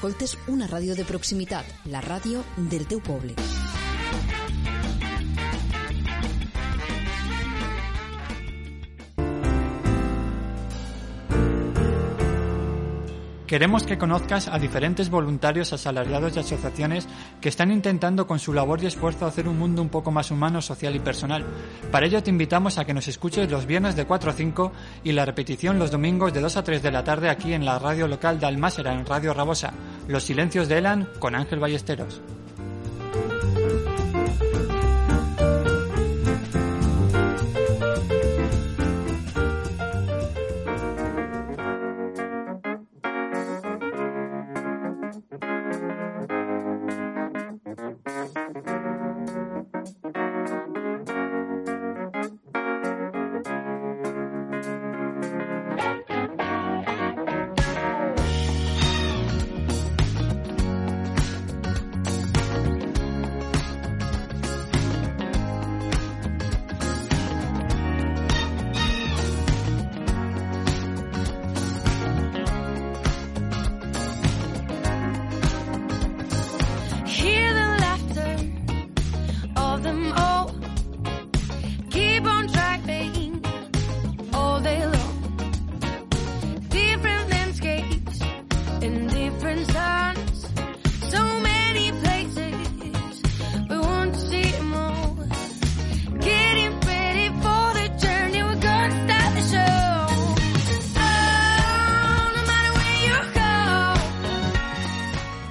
escoltes una ràdio de proximitat, la ràdio del teu poble. Queremos que conozcas a diferentes voluntarios asalariados y asociaciones que están intentando con su labor y esfuerzo hacer un mundo un poco más humano, social y personal. Para ello te invitamos a que nos escuches los viernes de 4 a 5 y la repetición los domingos de 2 a 3 de la tarde aquí en la radio local de Almásera, en Radio Rabosa. Los silencios de Elan con Ángel Ballesteros.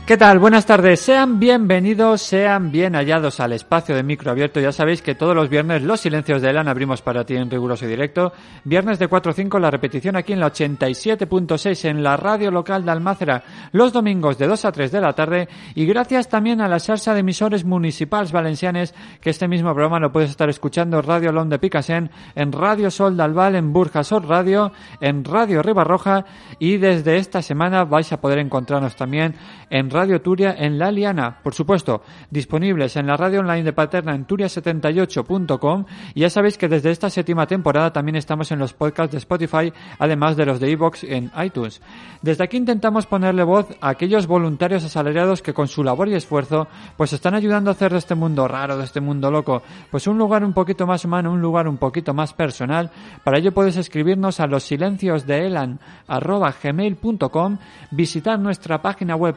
¿Qué tal? Buenas tardes. Sean bienvenidos, sean bien hallados al espacio de micro abierto. Ya sabéis que todos los viernes los silencios de Elan abrimos para ti en riguroso directo. Viernes de 4 a 5 la repetición aquí en la 87.6 en la radio local de Almácera. Los domingos de 2 a 3 de la tarde. Y gracias también a la salsa de emisores municipales valencianes que este mismo programa lo puedes estar escuchando en Radio Lom de Picasen, en Radio Sol de Albal, en Burjasot Radio, en Radio Ribarroja y desde esta semana vais a poder encontrarnos también en Radio Turia en La Liana. Por supuesto, disponibles en la radio online de Paterna en turia78.com y ya sabéis que desde esta séptima temporada también estamos en los podcasts de Spotify, además de los de iVoox en iTunes. Desde aquí intentamos ponerle voz a aquellos voluntarios asalariados que con su labor y esfuerzo pues están ayudando a hacer de este mundo raro, de este mundo loco, pues un lugar un poquito más humano, un lugar un poquito más personal. Para ello puedes escribirnos a los silencios de elan gmail.com, visitar nuestra página web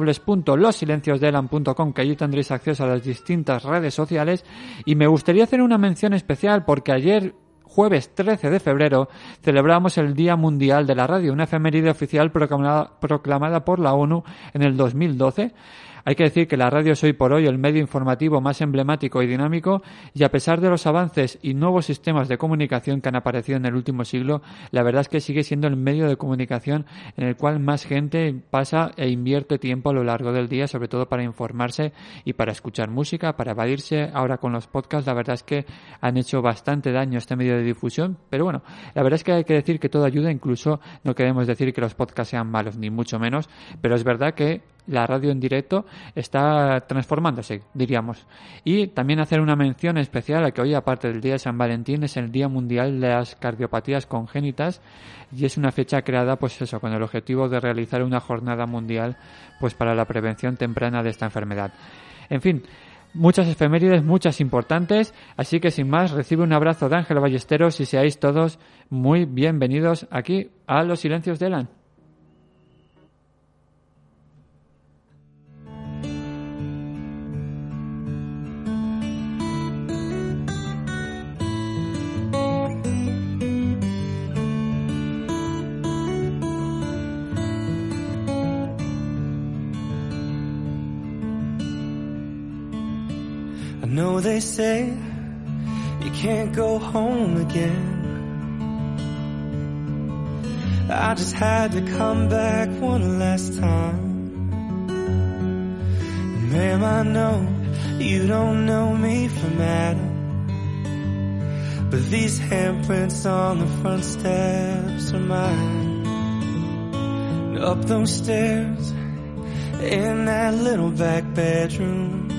www.losilenciosdeelan.com que allí tendréis acceso a las distintas redes sociales y me gustaría hacer una mención especial porque ayer jueves 13 de febrero celebramos el Día Mundial de la Radio, una efeméride oficial proclamada, proclamada por la ONU en el 2012. Hay que decir que la radio es hoy por hoy el medio informativo más emblemático y dinámico y a pesar de los avances y nuevos sistemas de comunicación que han aparecido en el último siglo, la verdad es que sigue siendo el medio de comunicación en el cual más gente pasa e invierte tiempo a lo largo del día, sobre todo para informarse y para escuchar música, para evadirse. Ahora con los podcasts, la verdad es que han hecho bastante daño este medio de difusión, pero bueno, la verdad es que hay que decir que todo ayuda, incluso no queremos decir que los podcasts sean malos, ni mucho menos, pero es verdad que la radio en directo está transformándose, diríamos. Y también hacer una mención especial a que hoy, aparte del Día de San Valentín, es el Día Mundial de las Cardiopatías Congénitas y es una fecha creada, pues eso, con el objetivo de realizar una jornada mundial, pues para la prevención temprana de esta enfermedad. En fin, muchas efemérides, muchas importantes, así que sin más, recibe un abrazo de Ángel Ballesteros y seáis todos muy bienvenidos aquí a Los Silencios de Elan. Know they say you can't go home again. I just had to come back one last time. And ma'am, I know you don't know me from Adam. But these handprints on the front steps are mine. And up those stairs in that little back bedroom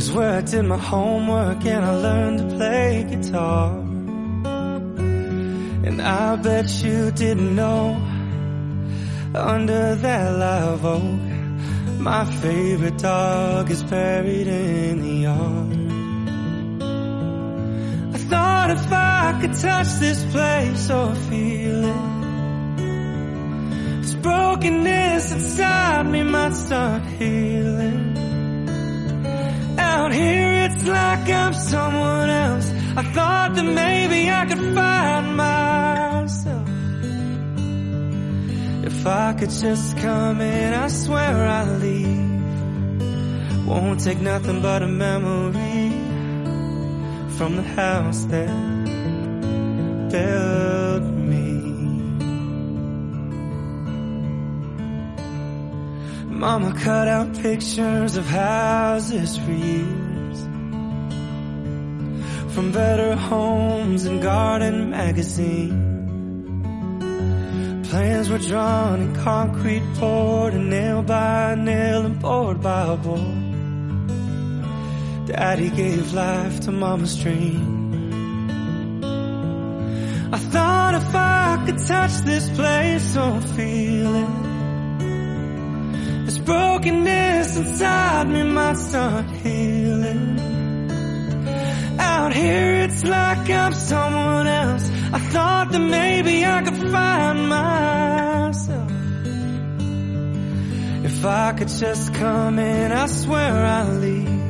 is where I did my homework and I learned to play guitar. And I bet you didn't know under that live oak. My favorite dog is buried in the yard. I thought if I could touch this place or feel it, this brokenness inside me might start healing. Out here it's like I'm someone else. I thought that maybe I could find myself. If I could just come in, I swear I'll leave. Won't take nothing but a memory from the house that built Mama cut out pictures of houses for years. From better homes and garden magazines. Plans were drawn in concrete poured and nail by nail and board by board. Daddy gave life to mama's dream. I thought if I could touch this place or feel it, brokenness inside me might start healing. Out here it's like I'm someone else. I thought that maybe I could find myself. If I could just come in, I swear I'll leave.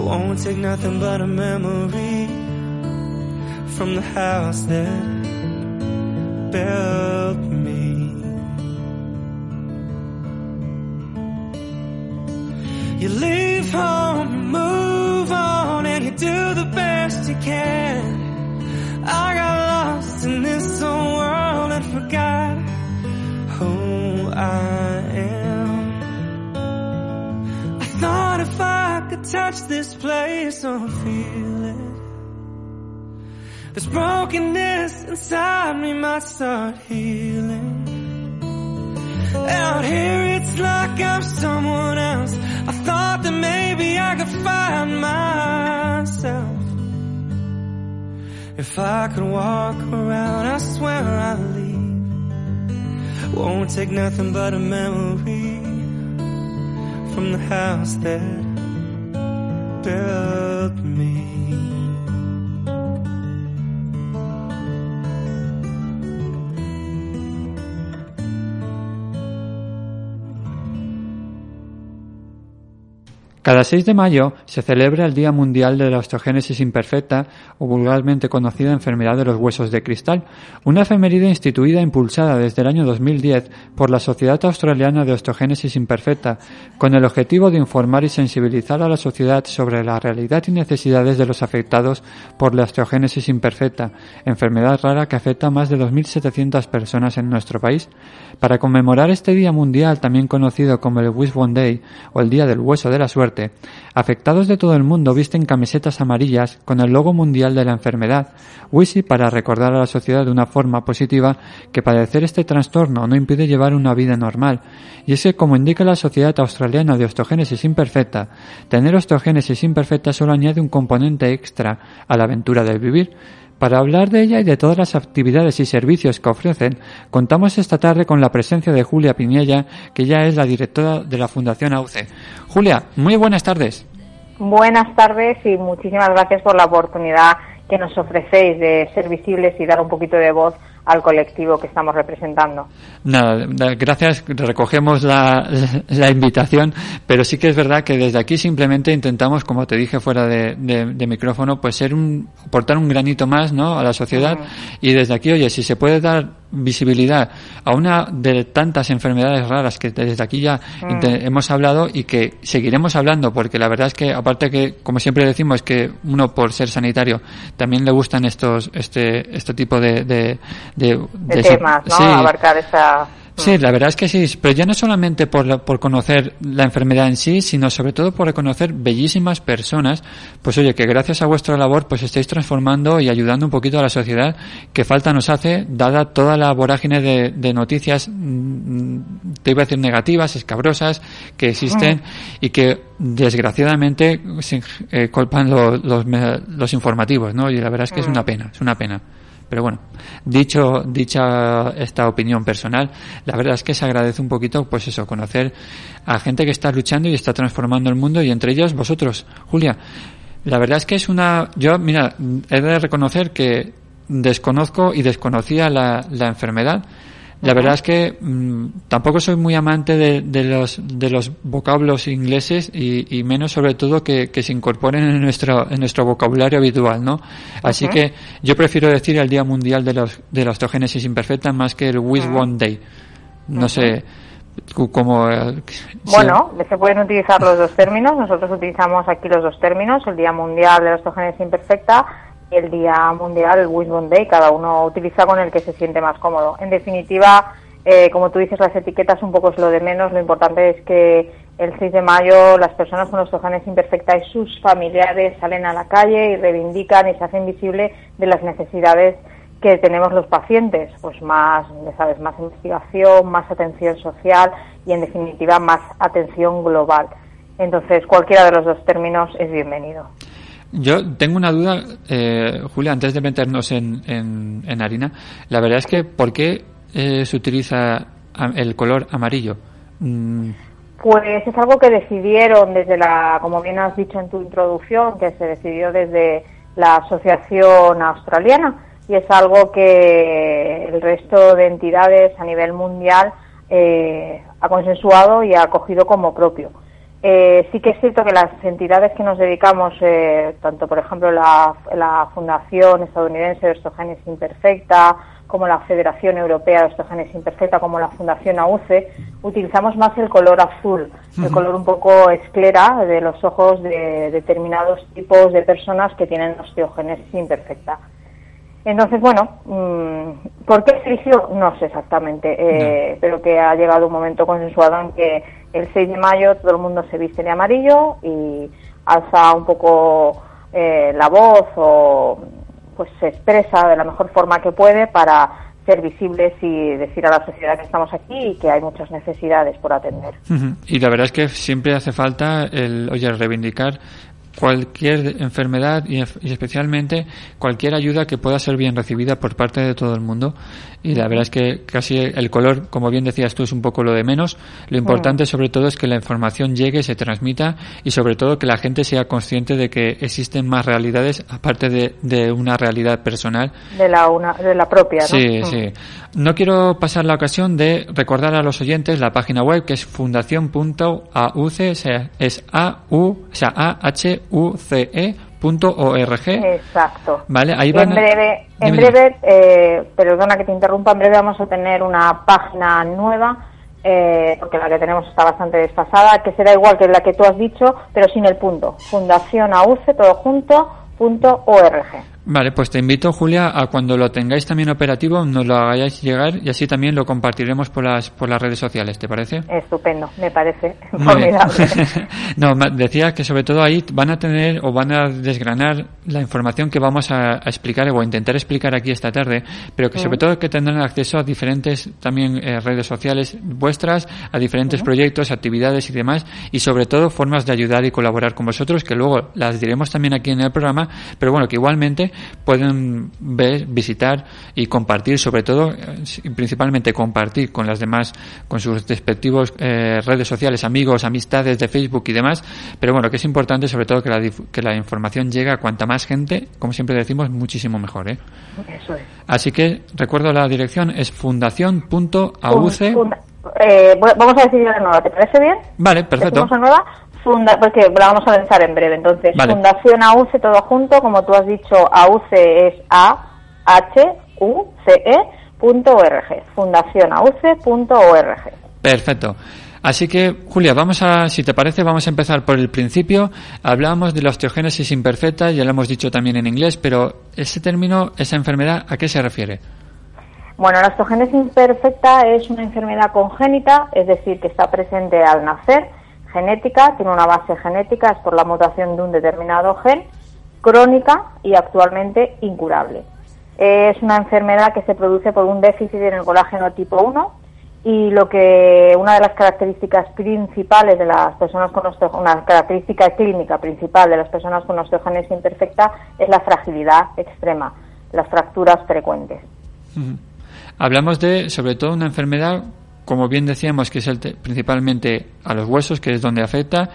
Won't take nothing but a memory from the house that built me. You leave home, move on, and you do the best you can. I got lost in this old world and forgot who I am. I thought if I could touch this place or feel it, this brokenness inside me might start healing. Out here it's like I'm someone else. Maybe I could find myself. If I could walk around, I swear I'll leave. Won't take nothing but a memory from the house that built me. Cada 6 de mayo se celebra el Día Mundial de la Osteogénesis Imperfecta, o vulgarmente conocida enfermedad de los huesos de cristal, una efeméride instituida e impulsada desde el año 2010 por la Sociedad Australiana de Osteogénesis Imperfecta, con el objetivo de informar y sensibilizar a la sociedad sobre la realidad y necesidades de los afectados por la osteogénesis imperfecta, enfermedad rara que afecta a más de 2.700 personas en nuestro país. Para conmemorar este Día Mundial, también conocido como el Wishbone Day o el Día del Hueso de la Suerte, afectados de todo el mundo visten camisetas amarillas con el logo mundial de la enfermedad, WISI para recordar a la sociedad de una forma positiva que padecer este trastorno no impide llevar una vida normal. Y es que, como indica la Sociedad Australiana de Osteogénesis Imperfecta, tener osteogénesis imperfecta solo añade un componente extra a la aventura del vivir, para hablar de ella y de todas las actividades y servicios que ofrecen, contamos esta tarde con la presencia de Julia Piñella, que ya es la directora de la Fundación AUCE. Julia, muy buenas tardes. Buenas tardes y muchísimas gracias por la oportunidad que nos ofrecéis de ser visibles y dar un poquito de voz al colectivo que estamos representando. Nada, gracias, recogemos la, la, invitación, pero sí que es verdad que desde aquí simplemente intentamos, como te dije fuera de, de, de micrófono, pues ser un, aportar un granito más, ¿no? A la sociedad y desde aquí, oye, si se puede dar visibilidad a una de tantas enfermedades raras que desde aquí ya hemos hablado y que seguiremos hablando porque la verdad es que aparte que como siempre decimos que uno por ser sanitario también le gustan estos este este tipo de de, de, de temas ¿no? sí. abarcar esa Sí, la verdad es que sí, pero ya no solamente por, la- por conocer la enfermedad en sí, sino sobre todo por conocer bellísimas personas, pues oye, que gracias a vuestra labor pues estáis transformando y ayudando un poquito a la sociedad que falta nos hace, dada toda la vorágine de, de noticias, mm, te iba a decir negativas, escabrosas, que existen y que desgraciadamente se eh, colpan los, los, los informativos, ¿no? Y la verdad es que es una pena, es una pena. Pero bueno, dicho, dicha esta opinión personal, la verdad es que se agradece un poquito, pues eso, conocer a gente que está luchando y está transformando el mundo y entre ellos vosotros, Julia. La verdad es que es una, yo, mira, he de reconocer que desconozco y desconocía la, la enfermedad. La verdad es que mm, tampoco soy muy amante de, de los de los vocablos ingleses y, y menos sobre todo que, que se incorporen en nuestro en nuestro vocabulario habitual, ¿no? Así que yo prefiero decir el Día Mundial de los de la osteogénesis imperfecta más que el With One Day. No sé cu- cómo eh, si- Bueno, se pueden utilizar los dos términos. Nosotros utilizamos aquí los dos términos, el Día Mundial de la Osteogénesis Imperfecta el Día Mundial, el Wisdom Day. Cada uno utiliza con el que se siente más cómodo. En definitiva, eh, como tú dices, las etiquetas un poco es lo de menos. Lo importante es que el 6 de mayo las personas con osteogénesis imperfecta y sus familiares salen a la calle y reivindican y se hacen visible de las necesidades que tenemos los pacientes, pues más, sabes, más investigación, más atención social y en definitiva más atención global. Entonces, cualquiera de los dos términos es bienvenido. Yo tengo una duda, eh, Julia, antes de meternos en, en, en harina. La verdad es que, ¿por qué eh, se utiliza el color amarillo? Mm, Pues es algo que decidieron desde la, como bien has dicho en tu introducción, que se decidió desde la Asociación Australiana y es algo que el resto de entidades a nivel mundial eh, ha consensuado y ha acogido como propio. Eh, sí que es cierto que las entidades que nos dedicamos, eh, tanto por ejemplo la, la Fundación Estadounidense de Osteogénesis Imperfecta, como la Federación Europea de Osteogénesis Imperfecta, como la Fundación AUCE, utilizamos más el color azul, el color un poco esclera de los ojos de determinados tipos de personas que tienen osteogénesis imperfecta. Entonces, bueno, mm, ¿por qué se eligió? No sé exactamente, eh, pero que ha llegado un momento consensuado en que el 6 de mayo todo el mundo se viste de amarillo y alza un poco eh, la voz o pues se expresa de la mejor forma que puede para ser visibles y decir a la sociedad que estamos aquí y que hay muchas necesidades por atender. Y la verdad es que siempre hace falta el, oye, reivindicar cualquier enfermedad y, especialmente cualquier ayuda que pueda ser bien recibida por parte de todo el mundo. Y la verdad es que casi el color, como bien decías tú, es un poco lo de menos. Lo importante sobre todo es que la información llegue, se transmita y sobre todo que la gente sea consciente de que existen más realidades aparte de, de una realidad personal De la, una, de la propia, ¿no? Sí, Mm. sí. No quiero pasar la ocasión de recordar a los oyentes la página web que es fundación.auc, o sea, es a u, o sea, a h u c e punto org. Exacto. Vale, ahí van. en breve, en Dime, breve eh, perdona que te interrumpa, en breve vamos a tener una página nueva, eh, porque la que tenemos está bastante desfasada, que será igual que la que tú has dicho, pero sin el punto. Fundación AUCE, todo junto, punto org. Vale, pues te invito, Julia, a cuando lo tengáis también operativo, nos lo hagáis llegar y así también lo compartiremos por las, por las redes sociales, ¿te parece? Estupendo, me parece formidable. no, decía que sobre todo ahí van a tener o van a desgranar la información que vamos a, a explicar o a intentar explicar aquí esta tarde, pero que sobre todo que tendrán acceso a diferentes también eh, redes sociales vuestras, a diferentes proyectos, actividades y demás, y sobre todo formas de ayudar y colaborar con vosotros, que luego las diremos también aquí en el programa, pero bueno, que igualmente pueden ver, visitar y compartir, sobre todo, eh, principalmente compartir con las demás, con sus respectivos eh, redes sociales, amigos, amistades de Facebook y demás, pero bueno, que es importante sobre todo que la, que la información llegue a cuanta más gente, como siempre decimos, muchísimo mejor, ¿eh? Eso es. Así que recuerdo la dirección es fundación.auce. Funda- eh, vamos a decirlo de nuevo, ¿te parece bien? Vale, perfecto. Funda, porque la vamos a lanzar en breve. Entonces, Vale. Fundación AUCE, todo junto, como tú has dicho, AUCE es A, H, U, C, E, punto org. Fundacionauce.org. Perfecto. Así que, Julia, vamos a, si te parece, vamos a empezar por el principio. Hablábamos de la osteogénesis imperfecta, ya lo hemos dicho también en inglés, pero ese término, esa enfermedad, ¿a qué se refiere? Bueno, la osteogénesis imperfecta es una enfermedad congénita, es decir, que está presente al nacer, genética, tiene una base genética, es por la mutación de un determinado gen, crónica y actualmente incurable. Es una enfermedad que se produce por un déficit en el colágeno tipo 1 y lo que una de las características principales de las personas con una característica clínica principal de las personas con osteogénesis imperfecta es la fragilidad extrema. las fracturas frecuentes. Hablamos de, sobre todo, una enfermedad, como bien decíamos, que es el te- principalmente a los huesos, que es donde afecta,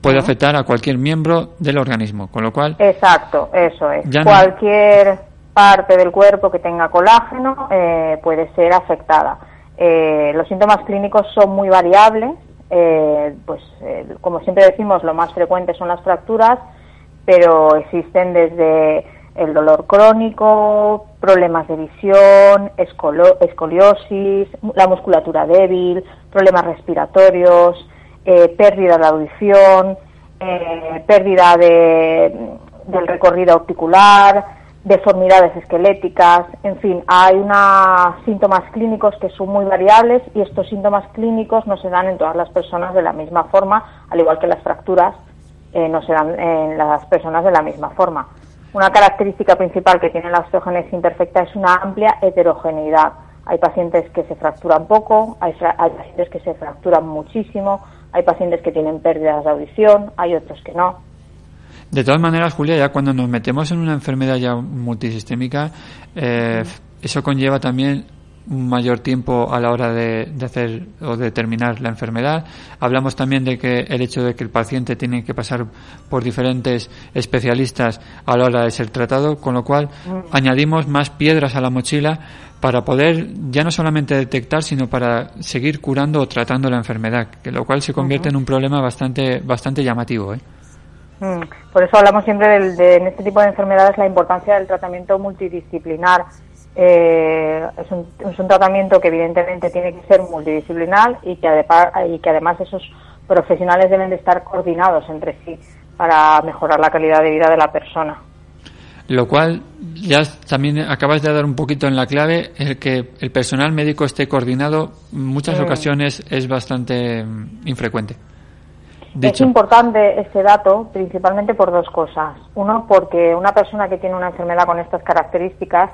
puede afectar a cualquier miembro del organismo, con lo cual, Exacto, eso es. No- Cualquier parte del cuerpo que tenga colágeno eh, puede ser afectada. Eh, los síntomas clínicos son muy variables. eh, pues, eh, como siempre decimos, lo más frecuente son las fracturas, pero existen desde el dolor crónico, problemas de visión, escoliosis, la musculatura débil, problemas respiratorios, eh, pérdida de audición, eh, pérdida de, del recorrido articular, deformidades esqueléticas, en fin, hay unos síntomas clínicos que son muy variables y estos síntomas clínicos no se dan en todas las personas de la misma forma, al igual que las fracturas eh, no se dan en las personas de la misma forma. Una característica principal que tiene la osteogénesis imperfecta es una amplia heterogeneidad. Hay pacientes que se fracturan poco, hay, fra- hay pacientes que se fracturan muchísimo, hay pacientes que tienen pérdidas de audición, hay otros que no. de todas maneras, Julia, ya cuando nos metemos en una enfermedad ya multisistémica, eh, eso conlleva también un mayor tiempo a la hora de, de hacer o de terminar la enfermedad. Hablamos también de que el hecho de que el paciente tiene que pasar por diferentes especialistas a la hora de ser tratado, con lo cual añadimos más piedras a la mochila para poder ya no solamente detectar, sino para seguir curando o tratando la enfermedad, que lo cual se convierte en un problema bastante bastante llamativo. ¿eh? Mm, Por eso hablamos siempre del- de, en este tipo de enfermedades la importancia del tratamiento multidisciplinar. Eh, es, un, es un tratamiento que evidentemente tiene que ser multidisciplinar y que, adepa- y que además esos profesionales deben de estar coordinados entre sí para mejorar la calidad de vida de la persona. Lo cual ya también acabas de dar un poquito en la clave, el que el personal médico esté coordinado en muchas Mm. ocasiones es bastante mm, infrecuente. Es Dicho. importante este dato principalmente por dos cosas. Uno, porque una persona que tiene una enfermedad con estas características,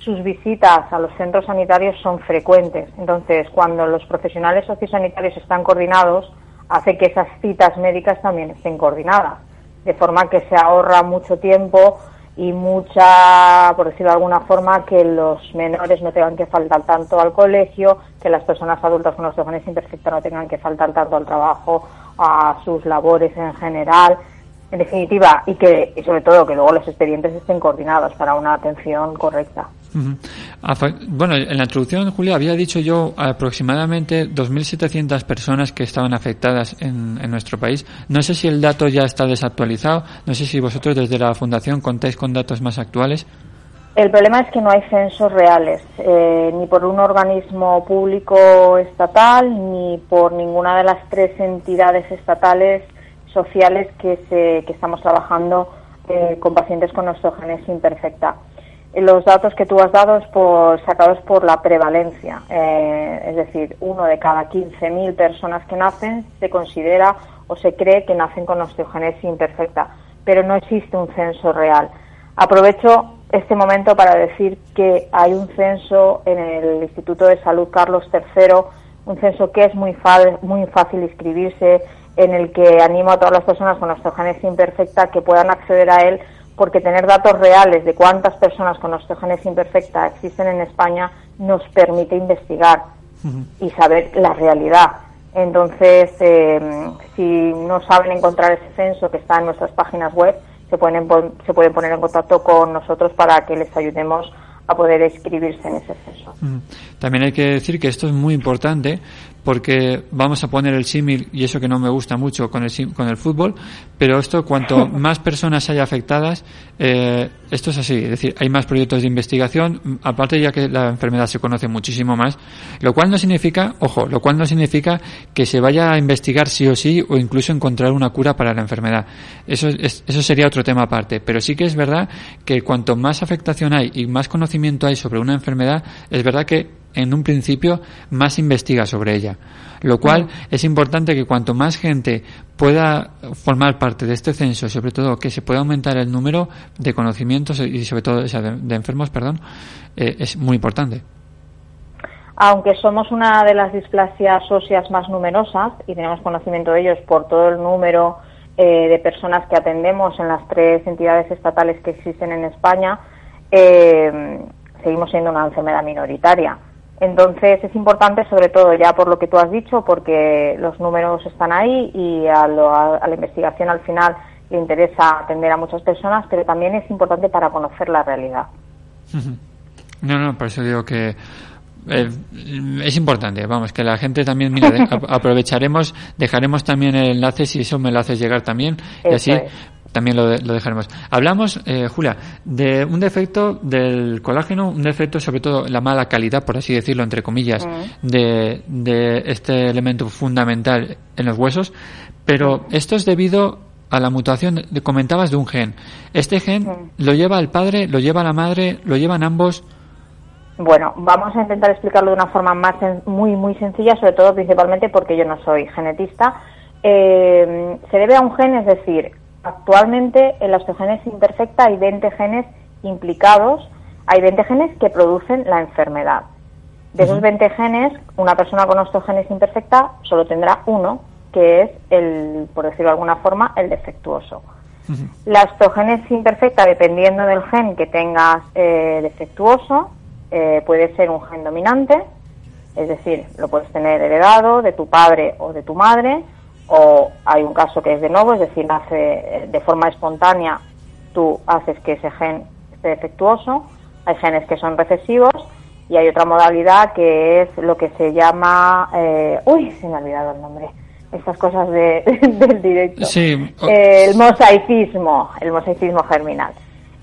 sus visitas a los centros sanitarios son frecuentes. Entonces, cuando los profesionales sociosanitarios están coordinados, hace que esas citas médicas también estén coordinadas. De forma que se ahorra mucho tiempo y mucha, por decirlo de alguna forma, que los menores no tengan que faltar tanto al colegio, que las personas adultas con osteogénesis imperfecta no tengan que faltar tanto al trabajo, a sus labores en general, en definitiva, y que, y sobre todo, que luego los expedientes estén coordinados para una atención correcta. Bueno, en la introducción, Julia, había dicho yo aproximadamente 2.700 personas que estaban afectadas en, nuestro país. No sé si el dato ya está desactualizado, no sé si vosotros desde la Fundación contáis con datos más actuales. El problema es que no hay censos reales, eh, ni por un organismo público estatal, ni por ninguna de las tres entidades estatales sociales que, se, que estamos trabajando eh, con pacientes con osteogénesis imperfecta. Eh, Los datos que tú has dado es por, sacados por la prevalencia, eh, es decir, uno de cada 15.000 personas que nacen se considera o se cree que nacen con osteogénesis imperfecta, pero no existe un censo real. Aprovecho este momento para decir que hay un censo en el Instituto de Salud Carlos III, un censo que es muy, muy fácil inscribirse, en el que animo a todas las personas con osteogénesis imperfecta que puedan acceder a él, porque tener datos reales de cuántas personas con osteogénesis imperfecta existen en España nos permite investigar y saber la realidad. Entonces, eh, si no saben encontrar ese censo que está en nuestras páginas web, se pueden, se pueden poner en contacto con nosotros para que les ayudemos a poder inscribirse en ese censo. También hay que decir que esto es muy importante porque vamos a poner el símil, y eso que no me gusta mucho con el, con el fútbol, pero esto cuanto más personas haya afectadas, eh, esto es así, es decir, hay más proyectos de investigación, mm, aparte ya que la enfermedad se conoce muchísimo más, lo cual no significa, ojo, lo cual no significa que se vaya a investigar sí o sí o incluso encontrar una cura para la enfermedad. Eso, es, eso sería otro tema aparte, pero sí que es verdad que cuanto más afectación hay y más conocimiento hay sobre una enfermedad, es verdad que en un principio más investiga sobre ella. Lo cual es importante que cuanto más gente pueda formar parte de este censo, y sobre todo que se pueda aumentar el número de conocimientos y sobre todo o sea, de, de enfermos, perdón, eh, es muy importante. Aunque somos una de las displasias óseas más numerosas y tenemos conocimiento de ellos por todo el número eh, de personas que atendemos en las tres entidades estatales que existen en España, eh, seguimos siendo una enfermedad minoritaria. Entonces es importante, sobre todo ya por lo que tú has dicho, porque los números están ahí y a, lo- a- la investigación al final le interesa atender a muchas personas, pero también es importante para conocer la realidad. No, no, por eso digo que eh, es importante, vamos, que la gente también, mira, aprovecharemos, dejaremos también el enlace, si eso me lo haces llegar también, y así es. También lo, lo dejaremos. Hablamos, eh, Julia, de un defecto del colágeno, un defecto sobre todo la mala calidad, por así decirlo, entre comillas, de, de este elemento fundamental en los huesos, pero esto es debido a la mutación, de- comentabas de un gen. Este gen lo lleva el padre, lo lleva la madre, lo llevan ambos. Bueno, vamos a intentar explicarlo de una forma más muy muy sencilla, sobre todo principalmente porque yo no soy genetista. Eh, se debe a un gen, es decir, actualmente en la osteogénesis imperfecta hay 20 genes implicados, hay 20 genes que producen la enfermedad. De esos 20 genes, una persona con osteogénesis imperfecta solo tendrá uno, que es el, por decirlo de alguna forma, el defectuoso. La osteogénesis imperfecta, dependiendo del gen que tengas eh, defectuoso, eh, puede ser un gen dominante, es decir, lo puedes tener heredado de tu padre o de tu madre, o hay un caso que es de nuevo, es decir, nace eh, de forma espontánea, tú haces que ese gen esté defectuoso, hay genes que son recesivos y hay otra modalidad que es lo que se llama, eh, uy, se me ha olvidado el nombre, estas cosas de, del directo. Sí, Eh, el mosaicismo, el mosaicismo germinal.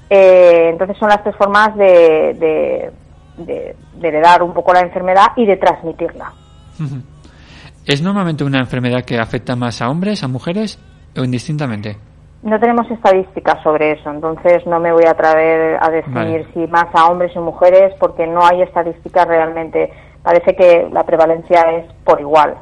Eh, entonces son las tres formas de, de, de- de heredar un poco la enfermedad y de transmitirla. Ujú. ¿Es normalmente una enfermedad que afecta más a hombres, a mujeres o indistintamente? No tenemos estadísticas sobre eso, entonces no me voy a atrever a decir Vale. si más a hombres o mujeres porque no hay estadísticas realmente. Parece que la prevalencia es por igual,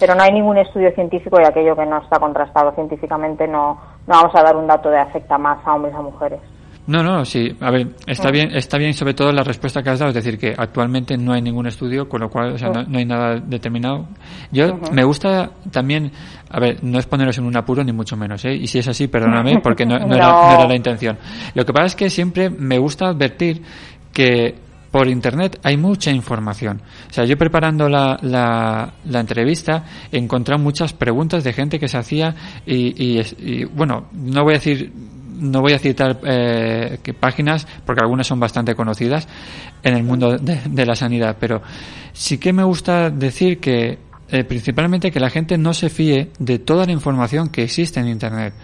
pero no hay ningún estudio científico y aquello que no está contrastado científicamente no, no vamos a dar un dato de afecta más a hombres o a mujeres. No, no, sí. A ver, está bien, está bien sobre todo la respuesta que has dado, es decir, que actualmente no hay ningún estudio, con lo cual, o sea, no, no hay nada determinado. Yo me gusta también, a ver, no es poneros en un apuro ni mucho menos, ¿eh? Y si es así, perdóname, porque no, no era, No. no era la intención. Lo que pasa es que siempre me gusta advertir que por internet hay mucha información. O sea, yo preparando la, la, la entrevista he encontrado muchas preguntas de gente que se hacía y, y, y, bueno, no voy a decir no voy a citar eh, páginas porque algunas son bastante conocidas en el mundo de, de la sanidad, pero sí que me gusta decir que eh, principalmente que la gente no se fíe de toda la información que existe en Internet.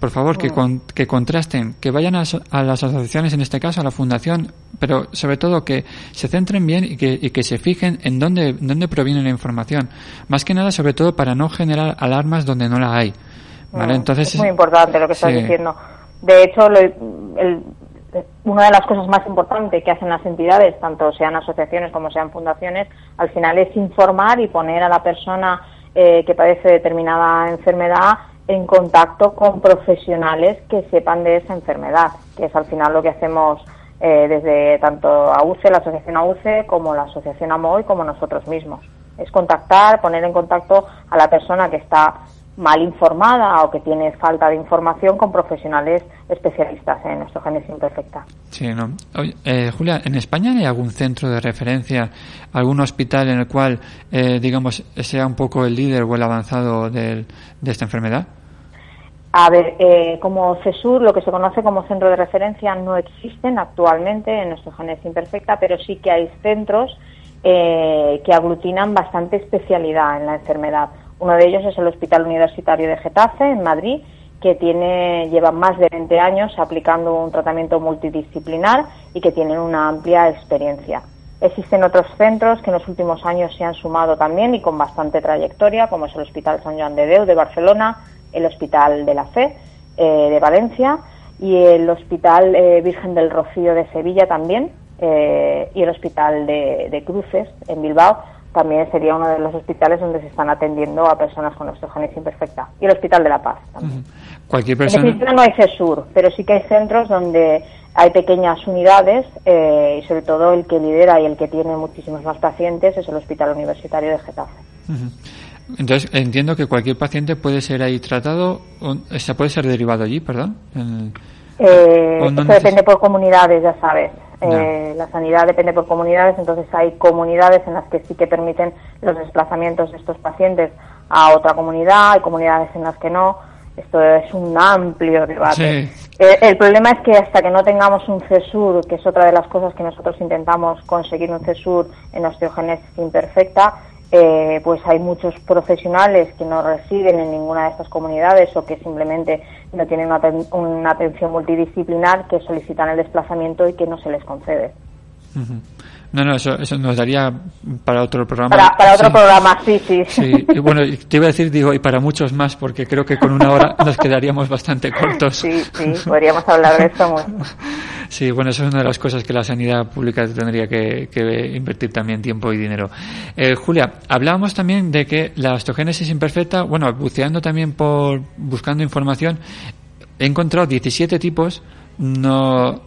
Por favor, que, con- que contrasten, que vayan a, a las asociaciones, en este caso a la fundación, pero sobre todo que se centren bien y que, y que se fijen en dónde, dónde proviene la información. Más que nada, sobre todo, para no generar alarmas donde no la hay. ¿Vale? Mm, Entonces, es muy importante lo que estás sí. diciendo. De hecho, lo- el- una de las cosas más importantes que hacen las entidades, tanto sean asociaciones como sean fundaciones, al final es informar y poner a la persona eh, que padece determinada enfermedad en contacto con profesionales que sepan de esa enfermedad, que es al final lo que hacemos eh, desde tanto AUCE, la asociación AUCE, como la asociación AMOI, como nosotros mismos. Es contactar, poner en contacto a la persona que está mal informada o que tiene falta de información con profesionales especialistas en osteogénesis imperfecta. Sí, no. Oye, eh, Julia, ¿en España hay algún centro de referencia, algún hospital en el cual, eh, digamos, sea un poco el líder o el avanzado del- de esta enfermedad? A ver, eh, como CESUR, lo que se conoce como centro de referencia, no existen actualmente en osteogénesis imperfecta, pero sí que hay centros eh, que aglutinan bastante especialidad en la enfermedad. Uno de ellos es el Hospital Universitario de Getafe, en Madrid, que tiene, lleva más de 20 años aplicando un tratamiento multidisciplinar y que tienen una amplia experiencia. Existen otros centros que en los últimos años se han sumado también y con bastante trayectoria, como es el Hospital San Joan de Déu de Barcelona, el Hospital de la Fe eh, de Valencia y el Hospital eh, Virgen del Rocío de Sevilla también eh, y el Hospital de, de Cruces en Bilbao también sería uno de los hospitales donde se están atendiendo a personas con osteogénesis imperfecta y el Hospital de la Paz también. Cualquier En persona. definitiva no hay CESUR, pero sí que hay centros donde hay pequeñas unidades eh, y sobre todo el que lidera y el que tiene muchísimos más pacientes es el Hospital Universitario de Getafe. Entonces, entiendo que cualquier paciente puede ser ahí tratado, o, sea, puede ser derivado allí, perdón. En- Eh, ¿O no depende por comunidades, ya sabes. Eh, la sanidad depende por comunidades, entonces hay comunidades en las que sí que permiten los desplazamientos de estos pacientes a otra comunidad, hay comunidades en las que no. Esto es un amplio debate. Sí. Eh, el problema es que hasta que no tengamos un CESUR, que es otra de las cosas que nosotros intentamos conseguir un CESUR en osteogénesis imperfecta, eh, pues hay muchos profesionales que no residen en ninguna de estas comunidades o que simplemente no tienen una, aten- una atención multidisciplinar que solicitan el desplazamiento y que no se les concede. No, no, eso, eso nos daría para otro programa. Para, para otro Sí. programa, sí, sí. Sí, y bueno, te iba a decir, digo, y para muchos más, porque creo que con una hora nos quedaríamos bastante cortos. Sí, sí, podríamos hablar de esto mucho. Sí, bueno, eso es una de las cosas que la sanidad pública tendría que, que invertir también tiempo y dinero. Eh, Julia, hablábamos también de que la osteogénesis imperfecta, bueno, buceando también por, buscando información, he encontrado 17 tipos, no,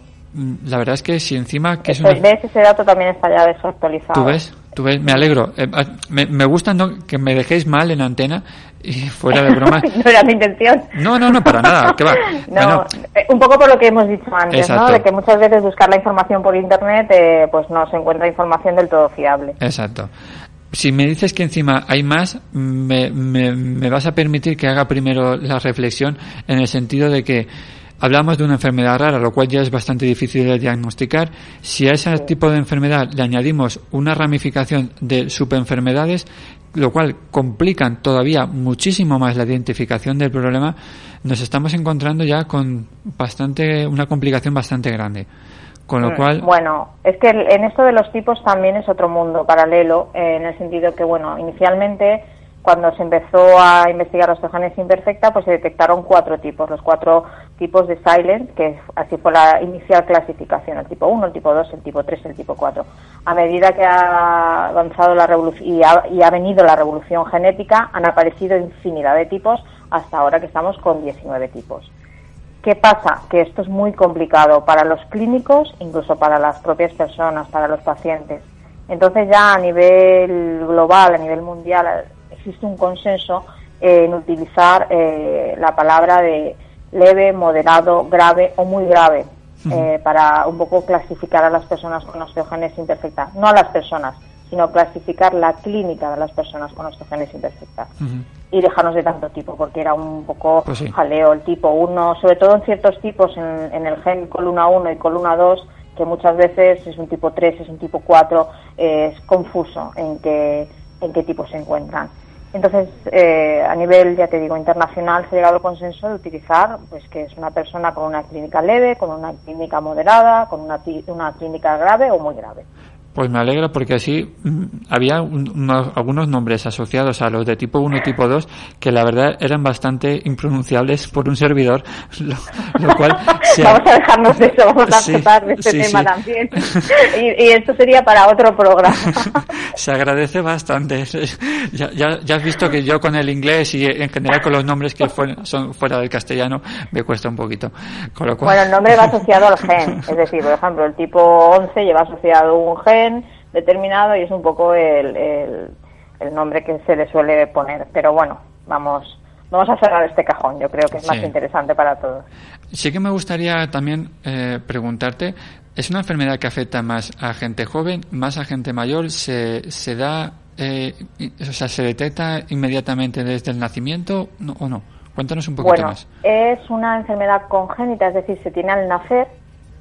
la verdad es que si encima que es una... ¿Ves? Ese dato también está ya desactualizado. ¿Tú ves? ¿Tú ves? Me alegro. Eh, ah, me, me gusta no, que me dejéis mal en antena y fuera de broma. no era mi intención. No, no, no, para nada. No, Bueno, eh, un poco por lo que hemos dicho antes, Exacto. ¿no? De que muchas veces buscar la información por internet, eh, pues no se encuentra información del todo fiable. exacto. Si me dices que encima hay más, me, me, me vas a permitir que haga primero la reflexión en el sentido de que hablamos de una enfermedad rara, lo cual ya es bastante difícil de diagnosticar. Si a ese tipo de enfermedad le añadimos una ramificación de subenfermedades, lo cual complican todavía muchísimo más la identificación del problema, nos estamos encontrando ya con bastante, una complicación bastante grande. Con lo Mm, cual, Bueno, es que en esto de los tipos también es otro mundo paralelo, eh, en el sentido que, bueno, inicialmente cuando se empezó a investigar la osteogénesis imperfecta, pues se detectaron cuatro tipos, los cuatro tipos de Silent, que así fue la inicial clasificación, el tipo 1, el tipo 2, el tipo 3, el tipo 4. A medida que ha avanzado la revolución y ha, y ha venido la revolución genética, han aparecido infinidad de tipos, hasta ahora que estamos con 19 tipos. ¿Qué pasa? Que esto es muy complicado para los clínicos, incluso para las propias personas, para los pacientes. Entonces ya a nivel global, a nivel mundial, existe un consenso en utilizar eh, la palabra de leve, moderado, grave o muy grave eh, para un poco clasificar a las personas con osteogénesis imperfecta. No a las personas, sino clasificar la clínica de las personas con osteogénesis imperfecta y dejarnos de tanto tipo, porque era un poco Pues sí. jaleo el tipo 1, sobre todo en ciertos tipos, en, en el gen columna 1 y columna 2, que muchas veces es un tipo 3, es un tipo 4, eh, es confuso en qué, en qué tipo se encuentran. Entonces, eh, a nivel, ya te digo, internacional se ha llegado al consenso de utilizar, pues que es una persona con una clínica leve, con una clínica moderada, con una, una clínica grave o muy grave. Pues me alegra porque así mm, había un- unos- algunos nombres asociados a los de tipo 1 y tipo 2 que la verdad eran bastante impronunciables por un servidor, lo, lo cual se ha- Vamos a dejarnos de eso, vamos a Sí, de este sí, tema sí. también. Y, y esto sería para otro programa. se agradece bastante. Ya, ya, ya has visto que yo con el inglés y en general con los nombres que fuera- son fuera del castellano me cuesta un poquito. Con lo cual, Bueno, el nombre va asociado al gen, es decir, por ejemplo, el tipo 11 lleva asociado un gen determinado y es un poco el, el, el nombre que se le suele poner. Pero bueno, vamos, vamos a cerrar este cajón, yo creo que es más interesante para todos. Sí que me gustaría también eh, preguntarte, ¿es una enfermedad que afecta más a gente joven, más a gente mayor? ¿Se, se da, eh, o sea, se detecta inmediatamente desde el nacimiento no- o no? Cuéntanos un poquito Bueno, más. es una enfermedad congénita, es decir, se tiene al nacer,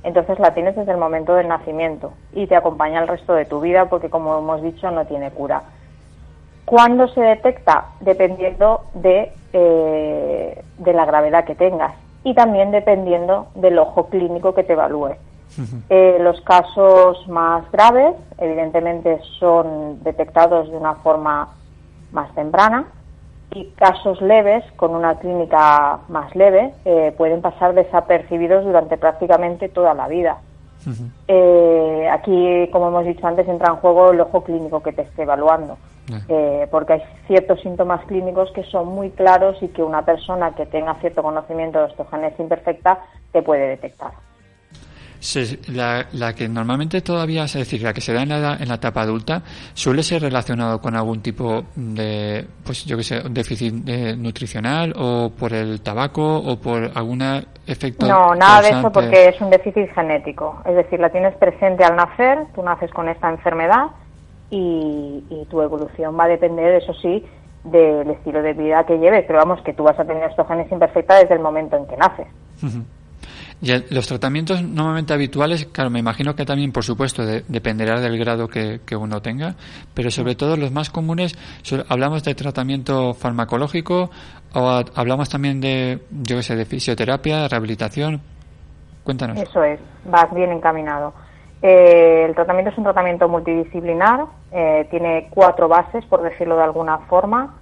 entonces la tienes desde el momento del nacimiento y te acompaña el resto de tu vida porque, como hemos dicho, no tiene cura. ¿Cuándo se detecta? Dependiendo de, eh, de la gravedad que tengas y también dependiendo del ojo clínico que te evalúe. Eh, los casos más graves, evidentemente, son detectados de una forma más temprana y casos leves, con una clínica más leve, eh, pueden pasar desapercibidos durante prácticamente toda la vida. Eh, aquí, como hemos dicho antes, entra en juego el ojo clínico que te esté evaluando, eh, porque hay ciertos síntomas clínicos que son muy claros y que una persona que tenga cierto conocimiento de osteogénesis imperfecta te puede detectar. Se- la, la que normalmente todavía, es decir, la que se da en la, edad- en la etapa adulta, suele ser relacionado con algún tipo de, pues yo que sé, déficit eh, nutricional o por el tabaco o por algún efecto. No, nada de eso porque es un déficit genético. Es decir, la tienes presente al nacer, tú naces con esta enfermedad y, y tu evolución va a depender, eso sí, del estilo de vida que lleves. Pero vamos, que tú vas a tener osteogénesis imperfecta desde el momento en que naces. Ujú. Y el- los tratamientos normalmente habituales, claro, me imagino que también, por supuesto, de- dependerá del grado que, que uno tenga, pero sobre todo los más comunes, hablamos de tratamiento farmacológico o a- hablamos también de, yo qué sé, de fisioterapia, rehabilitación. Cuéntanos. Eso es, vas bien encaminado. Eh, el tratamiento es un tratamiento multidisciplinar, eh, tiene cuatro bases, por decirlo de alguna forma.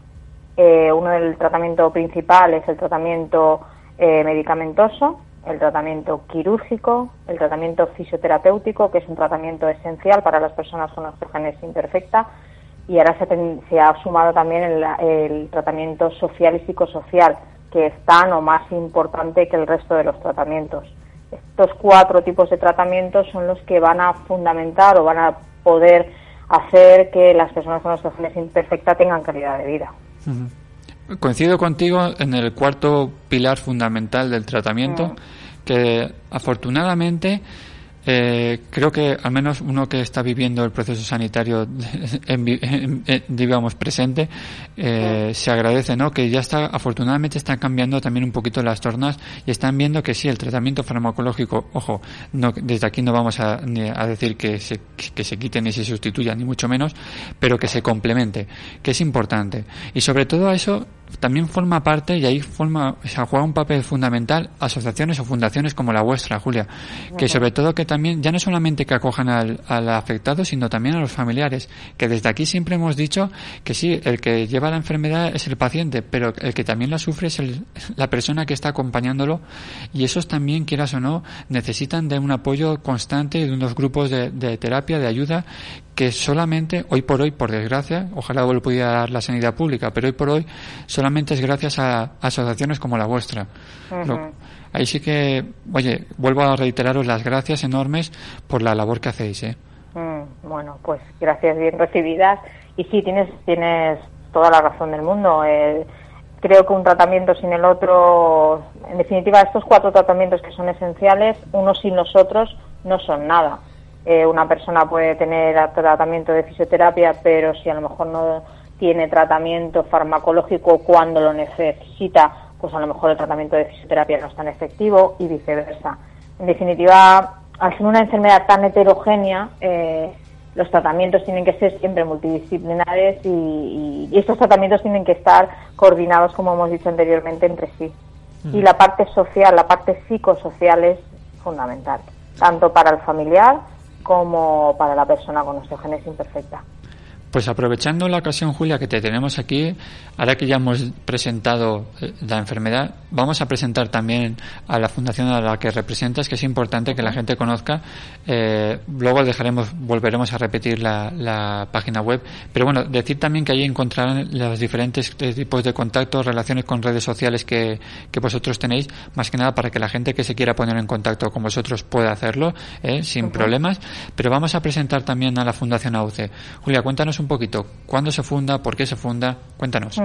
Eh, uno del tratamiento principal es el tratamiento eh, medicamentoso, el tratamiento quirúrgico, el tratamiento fisioterapéutico, que es un tratamiento esencial para las personas con osteogénesis imperfecta, y ahora se, ha sumado también el, tratamiento social y psicosocial, que es tan o más importante que el resto de los tratamientos. Estos cuatro tipos de tratamientos son los que van a fundamentar o van a poder hacer que las personas con osteogénesis imperfecta tengan calidad de vida. Coincido contigo en el cuarto pilar fundamental del tratamiento, que afortunadamente eh, creo que al menos uno que está viviendo el proceso sanitario, en en- en- digamos, presente, eh, se agradece, ¿no? Que ya está, afortunadamente están cambiando también un poquito las tornas y están viendo que sí, el tratamiento farmacológico, ojo, no, desde aquí no vamos a, ni a decir que se, que se quite ni se sustituya, ni mucho menos, pero que se complemente, que es importante. Y sobre todo a eso también forma parte y ahí forma, o sea, juega un papel fundamental asociaciones o fundaciones como la vuestra, Julia, que sobre todo que también, ya no solamente que acojan al, al afectado, sino también a los familiares, que desde aquí siempre hemos dicho que sí, el que lleva la enfermedad es el paciente, pero el que también la sufre es el- la persona que está acompañándolo y esos también, quieras o no, necesitan de un apoyo constante y de unos grupos de, de terapia, de ayuda, que solamente, hoy por hoy, por desgracia, ojalá lo pudiera dar la sanidad pública, pero hoy por hoy solamente es gracias a asociaciones como la vuestra. Lo- Ujú. ahí sí que, oye, vuelvo a reiteraros las gracias enormes por la labor que hacéis, ¿eh? Mm, bueno, pues gracias, bien recibidas. Y sí, tienes, tienes toda la razón del mundo. Eh, creo que un tratamiento sin el otro, en definitiva, estos cuatro tratamientos que son esenciales, unos sin los otros no son nada. Eh, una persona puede tener tratamiento de fisioterapia, pero si a lo mejor no tiene tratamiento farmacológico cuando lo necesita, pues a lo mejor el tratamiento de fisioterapia no es tan efectivo y viceversa. En definitiva, al ser una enfermedad tan heterogénea, eh, los tratamientos tienen que ser siempre multidisciplinares y, y- y estos tratamientos tienen que estar coordinados, como hemos dicho anteriormente, entre sí. Y la parte social, la parte psicosocial es fundamental, tanto para el familiar como para la persona con osteogénesis imperfecta. Pues aprovechando la ocasión, Julia, que te tenemos aquí, ahora que ya hemos presentado eh, la enfermedad, vamos a presentar también a la fundación a la que representas, que es importante que la gente conozca. Eh, luego dejaremos, volveremos a repetir la, la página web. Pero bueno, decir también que ahí encontrarán los diferentes eh, tipos de contactos, relaciones con redes sociales que, que vosotros tenéis, más que nada para que la gente que se quiera poner en contacto con vosotros pueda hacerlo, eh, sin problemas. Pero vamos a presentar también a la Fundación AUCE. Julia, cuéntanos un poquito, ¿cuándo se funda? ¿Por qué se funda? Cuéntanos.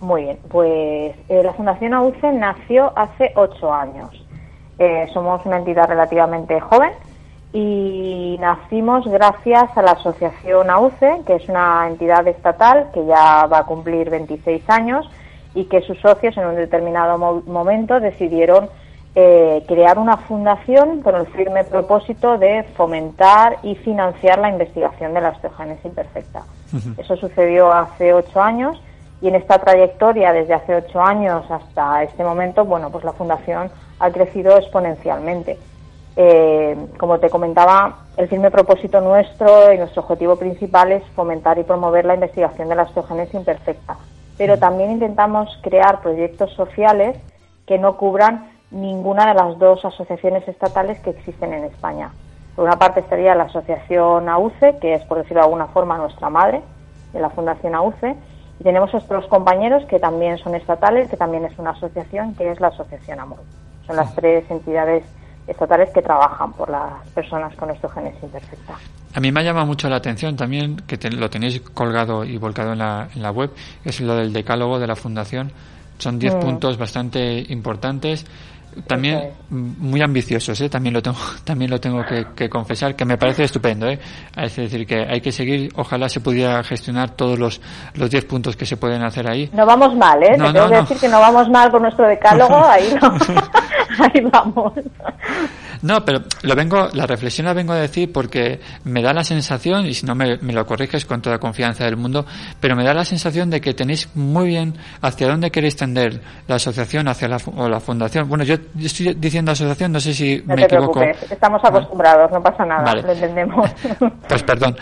Muy bien, pues eh, la Fundación AUCE nació hace ocho años. Eh, somos una entidad relativamente joven y nacimos gracias a la Asociación AUCE, que es una entidad estatal que ya va a cumplir 26 años y que sus socios en un determinado mo- momento decidieron eh, crear una fundación con el firme propósito de fomentar y financiar la investigación de la osteogénesis imperfecta. Eso sucedió hace ocho años y en esta trayectoria desde hace ocho años hasta este momento, bueno, pues la fundación ha crecido exponencialmente. Eh, como te comentaba, el firme propósito nuestro y nuestro objetivo principal es fomentar y promover la investigación de la osteogénesis imperfecta, pero también intentamos crear proyectos sociales que no cubran ninguna de las dos asociaciones estatales que existen en España. Por una parte estaría la asociación AUCE, que es, por decirlo de alguna forma, nuestra madre de la Fundación AUCE, y tenemos otros compañeros que también son estatales, que también es una asociación, que es la Asociación AMOR. Son las tres entidades estatales que trabajan por las personas con osteogénesis imperfecta. A mí me ha llamado mucho la atención también, que te- lo tenéis colgado y volcado en la, en la web, es lo del decálogo de la Fundación. Son 10 Mm. puntos bastante importantes, también muy ambiciosos, ¿eh? también lo tengo, también lo tengo que, que confesar, que me parece estupendo. ¿eh? Es decir, que hay que seguir, ojalá se pudiera gestionar todos los, los 10 puntos que se pueden hacer ahí. No vamos mal, ¿eh? No, Te tengo no, que decir que no vamos mal con nuestro decálogo, ahí, no. ahí vamos. No, pero lo vengo, la reflexión la vengo a decir porque me da la sensación, y si no me, me lo corriges con toda confianza del mundo, pero me da la sensación de que tenéis muy bien hacia dónde queréis tender la asociación hacia la, o la fundación. Bueno, yo estoy diciendo asociación, no sé si No me te equivoco. preocupes, estamos acostumbrados, no pasa nada, Vale. lo entendemos. Pues perdón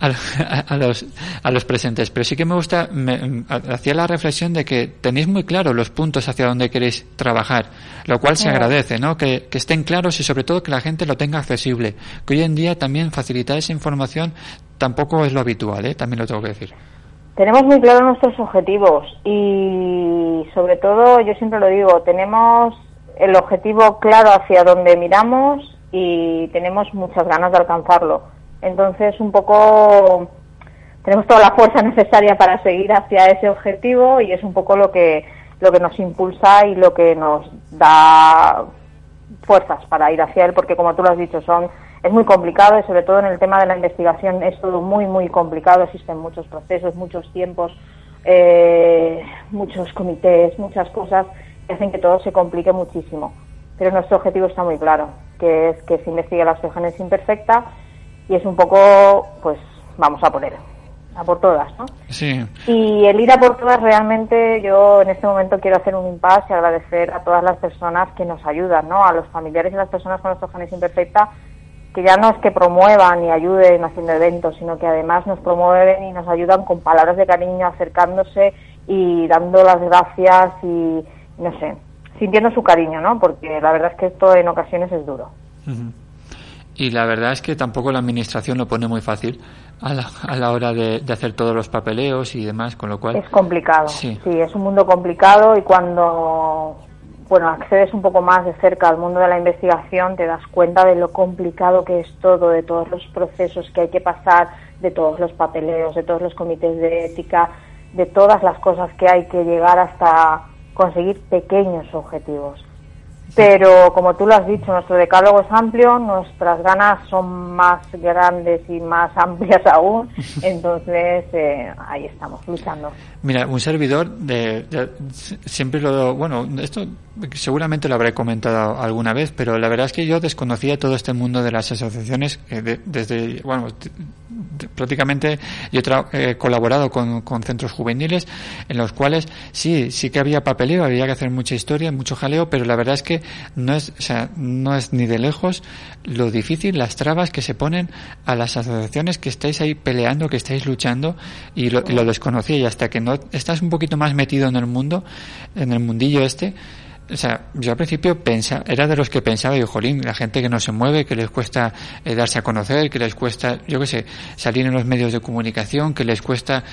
a, los, a los presentes, pero sí que me gusta, me, hacía la reflexión de que tenéis muy claro los puntos hacia donde queréis trabajar, lo cual se agradece, ¿no? Que, que estén claros y sobre todo que la gente lo tenga accesible. Que hoy en día también facilitar esa información tampoco es lo habitual, ¿eh? También lo tengo que decir. Tenemos muy claros nuestros objetivos y sobre todo, yo siempre lo digo, tenemos el objetivo claro hacia donde miramos y tenemos muchas ganas de alcanzarlo. Entonces, un poco tenemos toda la fuerza necesaria para seguir hacia ese objetivo y es un poco lo que lo que nos impulsa y lo que nos da fuerzas para ir hacia él porque como tú lo has dicho son es muy complicado y sobre todo en el tema de la investigación es todo muy muy complicado. Existen muchos procesos muchos tiempos eh, muchos comités muchas cosas que hacen que todo se complique muchísimo. Pero nuestro objetivo está muy claro que es que se investigue la osteogénesis imperfecta y es un poco pues vamos a él a por todas no Sí, y el ir a por todas realmente yo en este momento quiero hacer un impasse y agradecer a todas las personas que nos ayudan, ¿no? A los familiares y las personas con osteogénesis imperfecta que ya no es que promuevan y ayuden haciendo eventos, sino que además nos promueven y nos ayudan con palabras de cariño, acercándose y dando las gracias y no sé, sintiendo su cariño, ¿no? Porque la verdad es que esto en ocasiones es duro. Ujú. Y la verdad es que tampoco la administración lo pone muy fácil a la, a la hora de, de hacer todos los papeleos y demás, con lo cual... Es complicado, Sí. sí. es un mundo complicado y cuando bueno accedes un poco más de cerca al mundo de la investigación te das cuenta de lo complicado que es todo, de todos los procesos que hay que pasar, de todos los papeleos, de todos los comités de ética, de todas las cosas que hay que llegar hasta conseguir pequeños objetivos. Pero como tú lo has dicho, nuestro decálogo es amplio, nuestras ganas son más grandes y más amplias aún, entonces eh, ahí estamos luchando. Mira, un servidor de, siempre lo bueno, esto seguramente lo habré comentado alguna vez, pero la verdad es que yo desconocía todo este mundo de las asociaciones eh, de- desde bueno, prácticamente yo he he colaborado con, con centros juveniles en los cuales sí, sí que había papeleo, había que hacer mucha historia, mucho jaleo, pero la verdad es que no es, o sea, no es ni de lejos lo difícil, las trabas que se ponen a las asociaciones que estáis ahí peleando, que estáis luchando y lo, y lo y hasta que no estás un poquito más metido en el mundo, en el mundillo este, o sea, yo al principio pensa, era de los que pensaba, digo, jolín, la gente que no se mueve, que les cuesta eh, darse a conocer, que les cuesta, yo qué sé, salir en los medios de comunicación, que les cuesta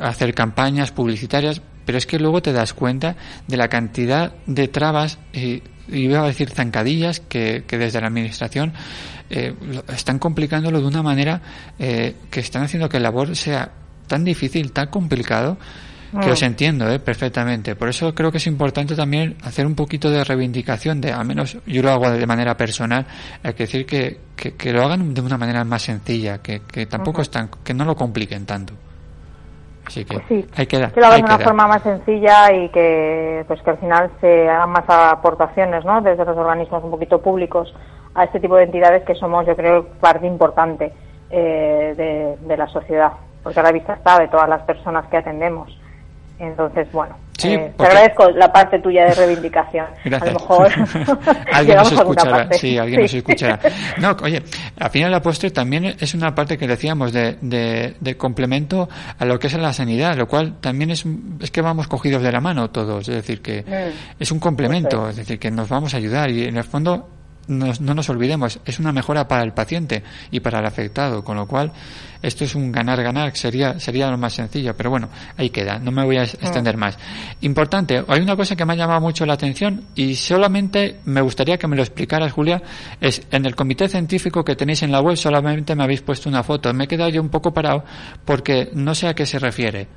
hacer campañas publicitarias, pero es que luego te das cuenta de la cantidad de trabas y y iba a decir zancadillas que, que desde la administración eh, están complicándolo de una manera eh, que están haciendo que la labor sea tan difícil, tan complicado, que Mm. os entiendo eh, perfectamente. Por eso creo que es importante también hacer un poquito de reivindicación, de al menos yo lo hago de manera personal, hay que decir que, que, que lo hagan de una manera más sencilla, que, que tampoco Ujú. están, que no lo compliquen tanto. Así que Pues sí, hay que dar. que lo hagan de una dar. forma más sencilla y que pues que al final se hagan más aportaciones ¿no? desde los organismos un poquito públicos a este tipo de entidades que somos yo creo parte importante eh, de, de la sociedad porque a la vista está de todas las personas que atendemos entonces bueno Sí, eh, te agradezco la parte tuya de reivindicación Gracias. a lo mejor alguien nos escuchará. Sí, alguien nos escuchará. No, oye, al final la postre también es una parte que decíamos de, de, de complemento a lo que es la sanidad, lo cual también es, es que vamos cogidos de la mano todos. Es decir, que Mm. es un complemento, Eso es decir, que nos vamos a ayudar y en el fondo nos- no nos olvidemos, es una mejora para el paciente y para el afectado, con lo cual esto es un ganar-ganar, sería, sería lo más sencillo, pero bueno, ahí queda, no me voy a extender más. Importante, hay una cosa que me ha llamado mucho la atención y solamente me gustaría que me lo explicaras, Julia, es en el comité científico que tenéis en la web solamente me habéis puesto una foto, me he quedado yo un poco parado porque no sé a qué se refiere.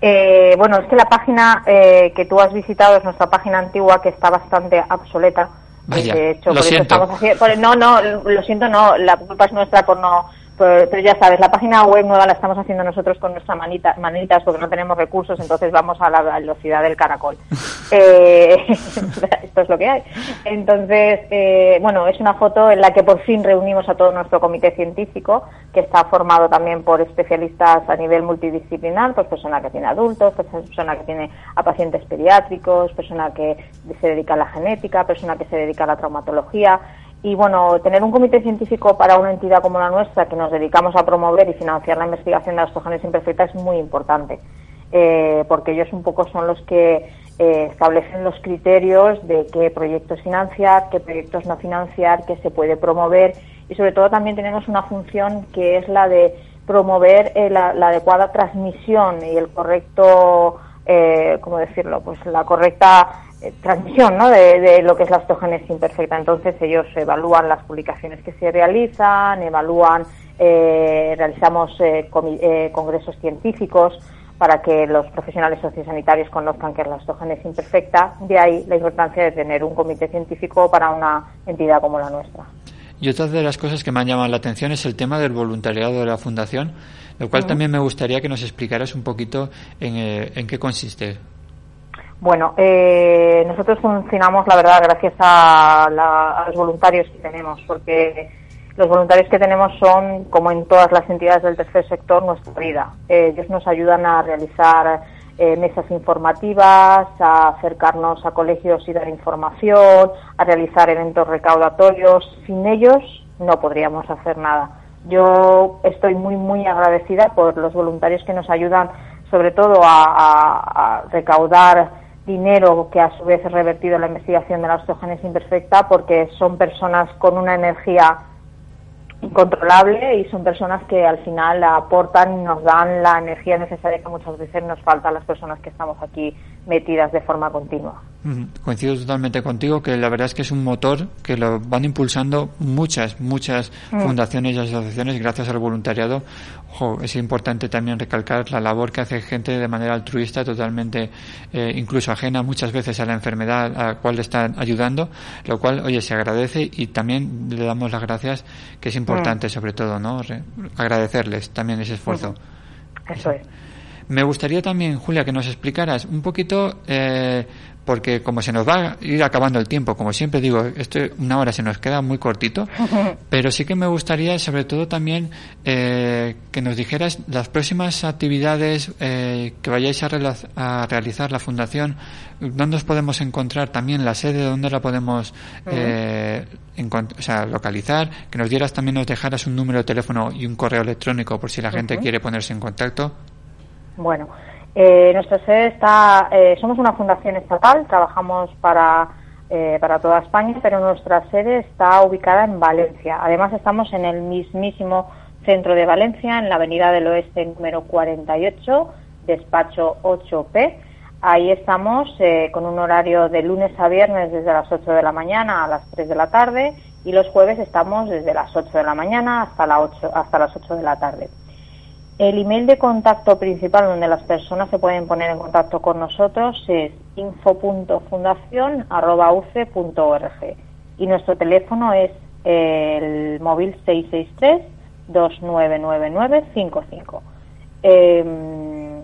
Eh, bueno, es que la página eh, que tú has visitado es nuestra página antigua que está bastante obsoleta. Vaya, de hecho, lo por eso siento. estamos haciendo- por- no, no, lo siento, no, la culpa es nuestra por no. Por- pero ya sabes, la página web nueva la estamos haciendo nosotros con nuestras manita, manitas porque no tenemos recursos, entonces vamos a la velocidad del caracol. Eh, esto es lo que hay. Entonces, eh, bueno, es una foto en la que por fin reunimos a todo nuestro comité científico, que está formado también por especialistas a nivel multidisciplinar, pues persona que tiene adultos, pues persona que tiene a pacientes pediátricos, persona que se dedica a la genética, persona que se dedica a la traumatología. Y bueno, tener un comité científico para una entidad como la nuestra, que nos dedicamos a promover y financiar la investigación de las osteogénesis imperfecta, es muy importante eh, porque ellos un poco son los que eh, establecen los criterios de qué proyectos financiar, qué proyectos no financiar, qué se puede promover y sobre todo también tenemos una función que es la de promover eh, la, la adecuada transmisión y el correcto, eh, ¿cómo decirlo? Pues la correcta eh, transmisión ¿no? de, de lo que es la osteogénesis imperfecta. Entonces ellos evalúan las publicaciones que se realizan, evalúan, eh, realizamos eh, eh, congresos científicos para que los profesionales sociosanitarios conozcan que la osteogénesis imperfecta. De ahí la importancia de tener un comité científico para una entidad como la nuestra. Y otra de las cosas que me han llamado la atención es el tema del voluntariado de la Fundación, lo cual también me gustaría que nos explicaras un poquito en, eh, en qué consiste. Bueno, eh, nosotros funcionamos, la verdad, gracias a, la- a los voluntarios que tenemos, porque los voluntarios que tenemos son, como en todas las entidades del tercer sector, nuestra vida. Ellos nos ayudan a realizar eh, mesas informativas, a acercarnos a colegios y dar información, a realizar eventos recaudatorios. Sin ellos no podríamos hacer nada. Yo estoy muy, muy agradecida por los voluntarios que nos ayudan, sobre todo a recaudar dinero que a su vez es revertido en la investigación de la osteogénesis imperfecta, porque son personas con una energía incontrolable y son personas que al final aportan y nos dan la energía necesaria que muchas veces nos falta a las personas que estamos aquí metidas de forma continua. Coincido totalmente contigo que la verdad es que es un motor que lo van impulsando muchas, muchas fundaciones y asociaciones gracias al voluntariado. Es importante también recalcar la labor que hace gente de manera altruista, totalmente eh, incluso ajena muchas veces a la enfermedad a la cual le están ayudando, lo cual, oye, se agradece y también le damos las gracias, que es importante sobre todo, ¿no? Re- agradecerles también ese esfuerzo. Eso es. Me gustaría también, Julia, que nos explicaras un poquito, eh, porque como se nos va a ir acabando el tiempo, como siempre digo, esto una hora se nos queda muy cortito, pero sí que me gustaría, sobre todo también, eh, que nos dijeras las próximas actividades eh, que vayáis a, a realizar la fundación, dónde os podemos encontrar también la sede, dónde la podemos eh, o sea, localizar, que nos dieras también, nos dejaras un número de teléfono y un correo electrónico por si la gente quiere ponerse en contacto. Bueno, eh, nuestra sede está, eh, somos una fundación estatal, trabajamos para, eh, para toda España, pero nuestra sede está ubicada en Valencia. Además estamos en el mismísimo centro de Valencia, en la Avenida del Oeste número 48, despacho 8P. Ahí estamos eh, con un horario de lunes a viernes desde las 8 de la mañana a las 3 de la tarde y los jueves estamos desde las 8 de la mañana hasta, la 8, hasta las 8 de la tarde. El email de contacto principal donde las personas se pueden poner en contacto con nosotros es info.fundación.uce.org y nuestro teléfono es el móvil 663-299955. Eh,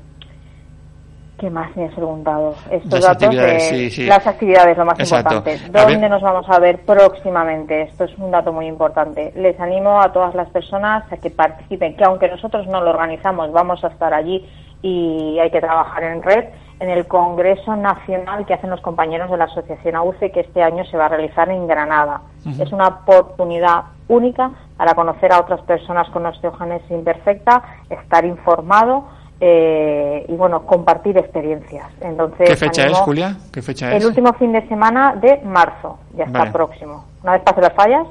¿Qué más me has preguntado? Estos Las datos actividades, de sí, sí. las actividades, lo más Exacto. importante. ¿Dónde ver- nos vamos a ver próximamente? Esto es un dato muy importante. Les animo a todas las personas a que participen, que aunque nosotros no lo organizamos, vamos a estar allí y hay que trabajar en red en el Congreso Nacional que hacen los compañeros de la Asociación AUCE que este año se va a realizar en Granada. Es una oportunidad única para conocer a otras personas con osteogénesis imperfecta, estar informado eh, y bueno, compartir experiencias. Entonces, ¿Qué fecha es, Julia? ¿Qué fecha El es? último fin de semana de marzo, ya está Vale. próximo. Una vez pase las fallas,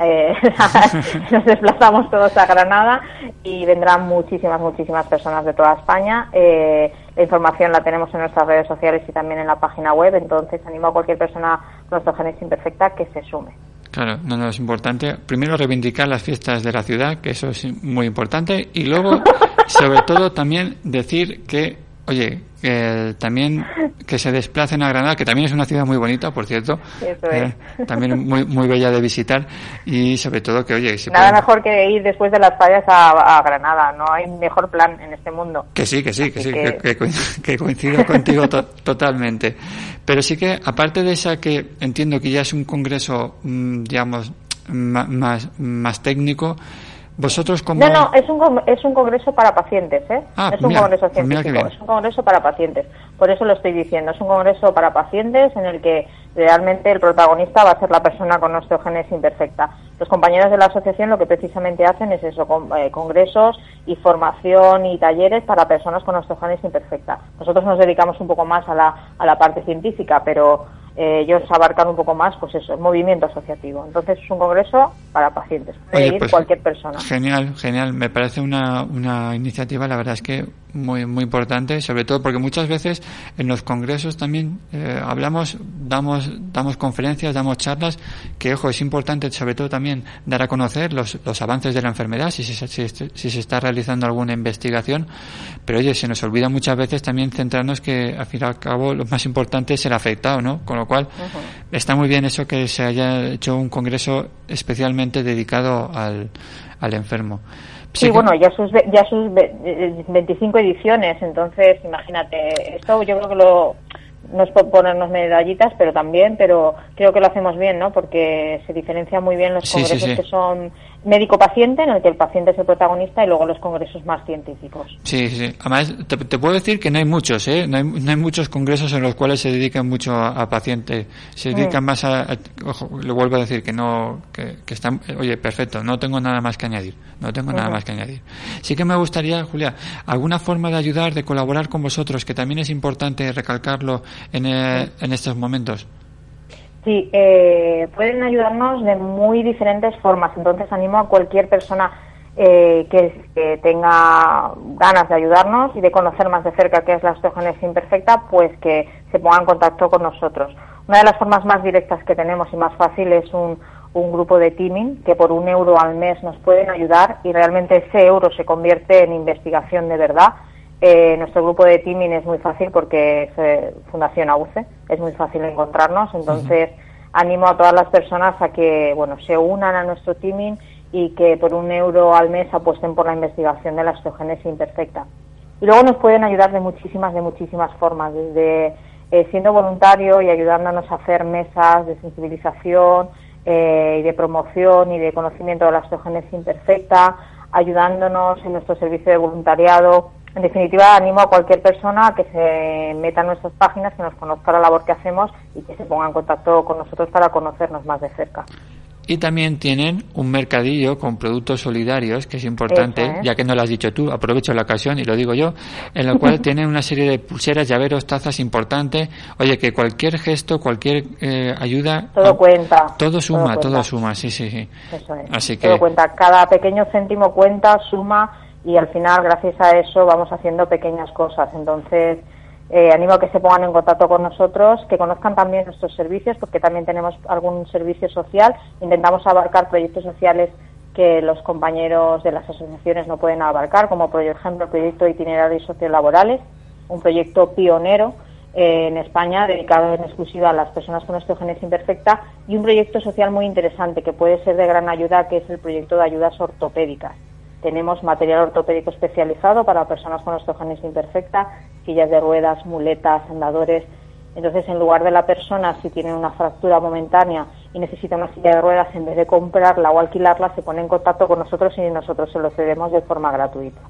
eh, nos desplazamos todos a Granada y vendrán muchísimas, muchísimas personas de toda España. Eh, la información la tenemos en nuestras redes sociales y también en la página web, entonces animo a cualquier persona con osteogénesis imperfecta que se sume. Claro, no, no es importante. Primero reivindicar las fiestas de la ciudad, que eso es muy importante, y luego, sobre todo, también decir que, oye, que también que se desplacen a Granada, que también es una ciudad muy bonita, por cierto, Eso eh, también muy muy bella de visitar, y sobre todo que, oye, si Nada pueden- mejor que ir después de las fallas a, a Granada, no hay mejor plan en este mundo. Que sí, que sí, que Así sí, que- que, que coin- que coincido contigo to- totalmente. Pero sí que, aparte de esa que entiendo que ya es un congreso, mm, digamos, más, más técnico, vosotros como... No, no, es un, es un congreso para pacientes, ¿eh? Ah, No es un mira, congreso pues científico, es un congreso para pacientes. Por eso lo estoy diciendo, es un congreso para pacientes en el que realmente el protagonista va a ser la persona con osteogénesis imperfecta. Los compañeros de la asociación lo que precisamente hacen es eso, con- eh, congresos y formación y talleres para personas con osteogénesis imperfecta. Nosotros nos dedicamos un poco más a la, a la parte científica, pero eh, ellos abarcan un poco más, pues eso, el movimiento asociativo. Entonces es un congreso para pacientes, puede Oye, ir pues, cualquier persona. Genial, genial. Me parece una, una iniciativa, la verdad es que muy, muy importante, sobre todo porque muchas veces en los congresos también eh, hablamos, damos, damos conferencias, damos charlas, que ojo, es importante sobre todo también dar a conocer los, los avances de la enfermedad, si se, si, si se está realizando alguna investigación, pero oye, se nos olvida muchas veces también centrarnos que al fin y al cabo lo más importante es el afectado, ¿no? Con lo cual, está muy bien eso que se haya hecho un congreso especialmente dedicado al, al enfermo. Sí, bueno, ya sus, ya sus ve- eh, 25 ediciones, entonces imagínate, esto yo creo que lo, no es por ponernos medallitas, pero también, pero creo que lo hacemos bien, ¿no? Porque se diferencia muy bien los sí, congresos sí. que son médico-paciente, en el que el paciente es el protagonista, y luego los congresos más científicos. Sí, sí. Además, te, te puedo decir que no hay muchos, ¿eh? No hay, no hay muchos congresos en los cuales se dedican mucho a, a pacientes. Se dedican más a, a- Ojo, le vuelvo a decir que no... Que, que están... Oye, perfecto, no tengo nada más que añadir. No tengo nada más que añadir. Sí que me gustaría, Julia, alguna forma de ayudar, de colaborar con vosotros, que también es importante recalcarlo en, eh, en estos momentos. Sí, eh, pueden ayudarnos de muy diferentes formas. Entonces animo a cualquier persona eh, que, tenga ganas de ayudarnos y de conocer más de cerca qué es la osteogénesis imperfecta, pues que se ponga en contacto con nosotros. Una de las formas más directas que tenemos y más fácil es un, un grupo de teaming que por un euro al mes nos pueden ayudar y realmente ese euro se convierte en investigación de verdad. Eh, nuestro grupo de teaming es muy fácil porque es eh, Fundación AUCE, es muy fácil encontrarnos, entonces animo a todas las personas a que bueno se unan a nuestro teaming y que por un euro al mes apuesten por la investigación de la osteogénesis imperfecta. Y luego nos pueden ayudar de muchísimas, de muchísimas formas, desde eh, siendo voluntario y ayudándonos a hacer mesas de sensibilización eh, y de promoción y de conocimiento de la osteogénesis imperfecta, ayudándonos en nuestro servicio de voluntariado. En definitiva, animo a cualquier persona a que se meta en nuestras páginas, que nos conozca la labor que hacemos y que se ponga en contacto con nosotros para conocernos más de cerca. Y también tienen un mercadillo con productos solidarios, que es importante, Eso ya que no lo has dicho tú, aprovecho la ocasión y lo digo yo, en el cual tienen una serie de pulseras, llaveros, tazas importante. Oye, que cualquier gesto, cualquier eh, ayuda. Todo cuenta. Todo suma, todo suma, sí, sí, sí. Eso es. Así que- Todo cuenta. Cada pequeño céntimo cuenta, suma y al final, gracias a eso, vamos haciendo pequeñas cosas. Entonces, eh, animo a que se pongan en contacto con nosotros, que conozcan también nuestros servicios, porque también tenemos algún servicio social. Intentamos abarcar proyectos sociales que los compañeros de las asociaciones no pueden abarcar, como por ejemplo el proyecto de itinerarios sociolaborales, un proyecto pionero eh, en España dedicado en exclusiva a las personas con osteogénesis imperfecta y un proyecto social muy interesante que puede ser de gran ayuda, que es el proyecto de ayudas ortopédicas. Tenemos material ortopédico especializado para personas con osteogénesis imperfecta, sillas de ruedas, muletas, andadores. Entonces, en lugar de la persona, si tiene una fractura momentánea y necesita una silla de ruedas, en vez de comprarla o alquilarla, se pone en contacto con nosotros y nosotros se lo cedemos de forma gratuita.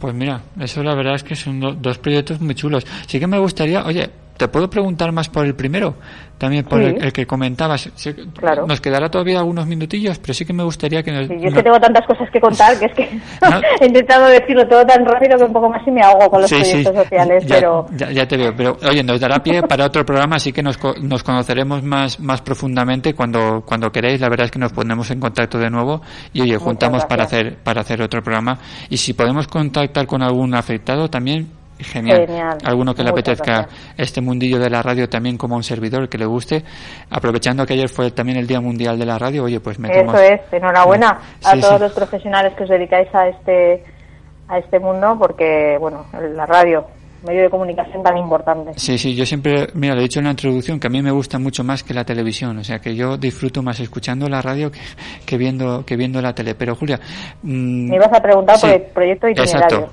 Pues mira, eso la verdad es que son do- dos proyectos muy chulos. Sí que me gustaría, oye, ¿Te puedo preguntar más por el primero? También por Sí. el, el que comentabas. Sí, Claro. Nos quedará todavía algunos minutillos, pero sí que me gustaría que nos... Sí, yo es que tengo tantas cosas que contar que es que No. he intentado decirlo todo tan rápido que un poco más y me ahogo con los Sí, sí, proyectos sociales, ya, pero ya, ya te veo, pero oye, nos dará pie para otro programa, así que nos, nos conoceremos más, más profundamente cuando, cuando queréis. La verdad es que nos ponemos en contacto de nuevo y oye, juntamos para hacer, para hacer otro programa. Y si podemos contactar con algún afectado también, genial. Genial. Alguno que le Muchas apetezca gracias. este mundillo de la radio también como un servidor que le guste. Aprovechando que ayer fue también el Día Mundial de la Radio, oye, pues metemos... eso es, enhorabuena a Sí, todos sí. los profesionales que os dedicáis a este a este mundo porque, bueno, la radio, medio de comunicación tan importante. Sí, sí, yo siempre, mira, lo he dicho en la introducción, que a mí me gusta mucho más que la televisión, o sea, que yo disfruto más escuchando la radio que, que viendo que viendo la tele. Pero Julia, mm, Me ibas a preguntar por sí, el proyecto de exacto.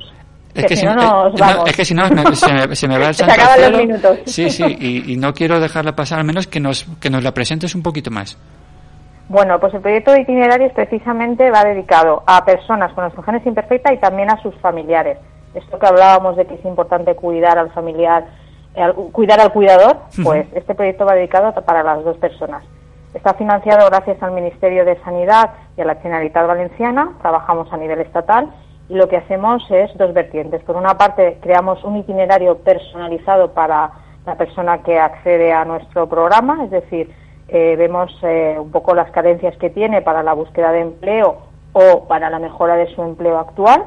Es Que si no nos no, vamos. es que si no me- se, me, se me va el Se santo al acaban los minutos. Sí, sí, y, y no quiero dejarla pasar, al menos que nos que nos la presentes un poquito más. Bueno, pues el proyecto de itinerarios precisamente va dedicado a personas con osteogénesis imperfecta y también a sus familiares. Esto que hablábamos de que es importante cuidar al familiar, eh, cuidar al cuidador, pues este proyecto va dedicado para las dos personas. Está financiado gracias al Ministerio de Sanidad y a la Generalitat Valenciana. Trabajamos a nivel estatal lo que hacemos es dos vertientes. Por una parte, creamos un itinerario personalizado para la persona que accede a nuestro programa, es decir, eh, vemos eh, un poco las carencias que tiene para la búsqueda de empleo o para la mejora de su empleo actual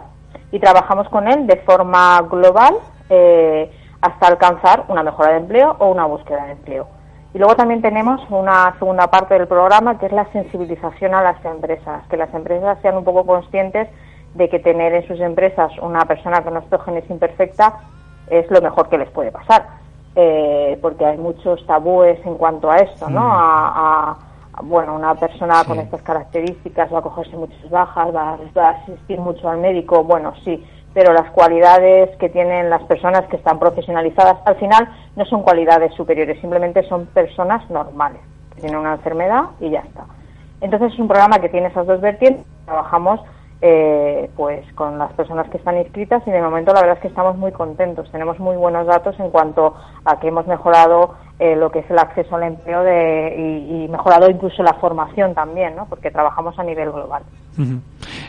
y trabajamos con él de forma global eh, hasta alcanzar una mejora de empleo o una búsqueda de empleo. Y luego también tenemos una segunda parte del programa que es la sensibilización a las empresas, que las empresas sean un poco conscientes de que tener en sus empresas una persona con osteogénesis imperfecta es lo mejor que les puede pasar, eh, porque hay muchos tabúes en cuanto a esto, ¿no? A, a- bueno, una persona con estas características va a cogerse muchas bajas, va, va a asistir mucho al médico, bueno, sí, pero las cualidades que tienen las personas que están profesionalizadas al final no son cualidades superiores, simplemente son personas normales, que tienen una enfermedad y ya está. Entonces es un programa que tiene esas dos vertientes, trabajamos eh, pues con las personas que están inscritas y de momento la verdad es que estamos muy contentos, tenemos muy buenos datos en cuanto a que hemos mejorado eh, lo que es el acceso al empleo de, y, y mejorado incluso la formación también, ¿no? porque trabajamos a nivel global.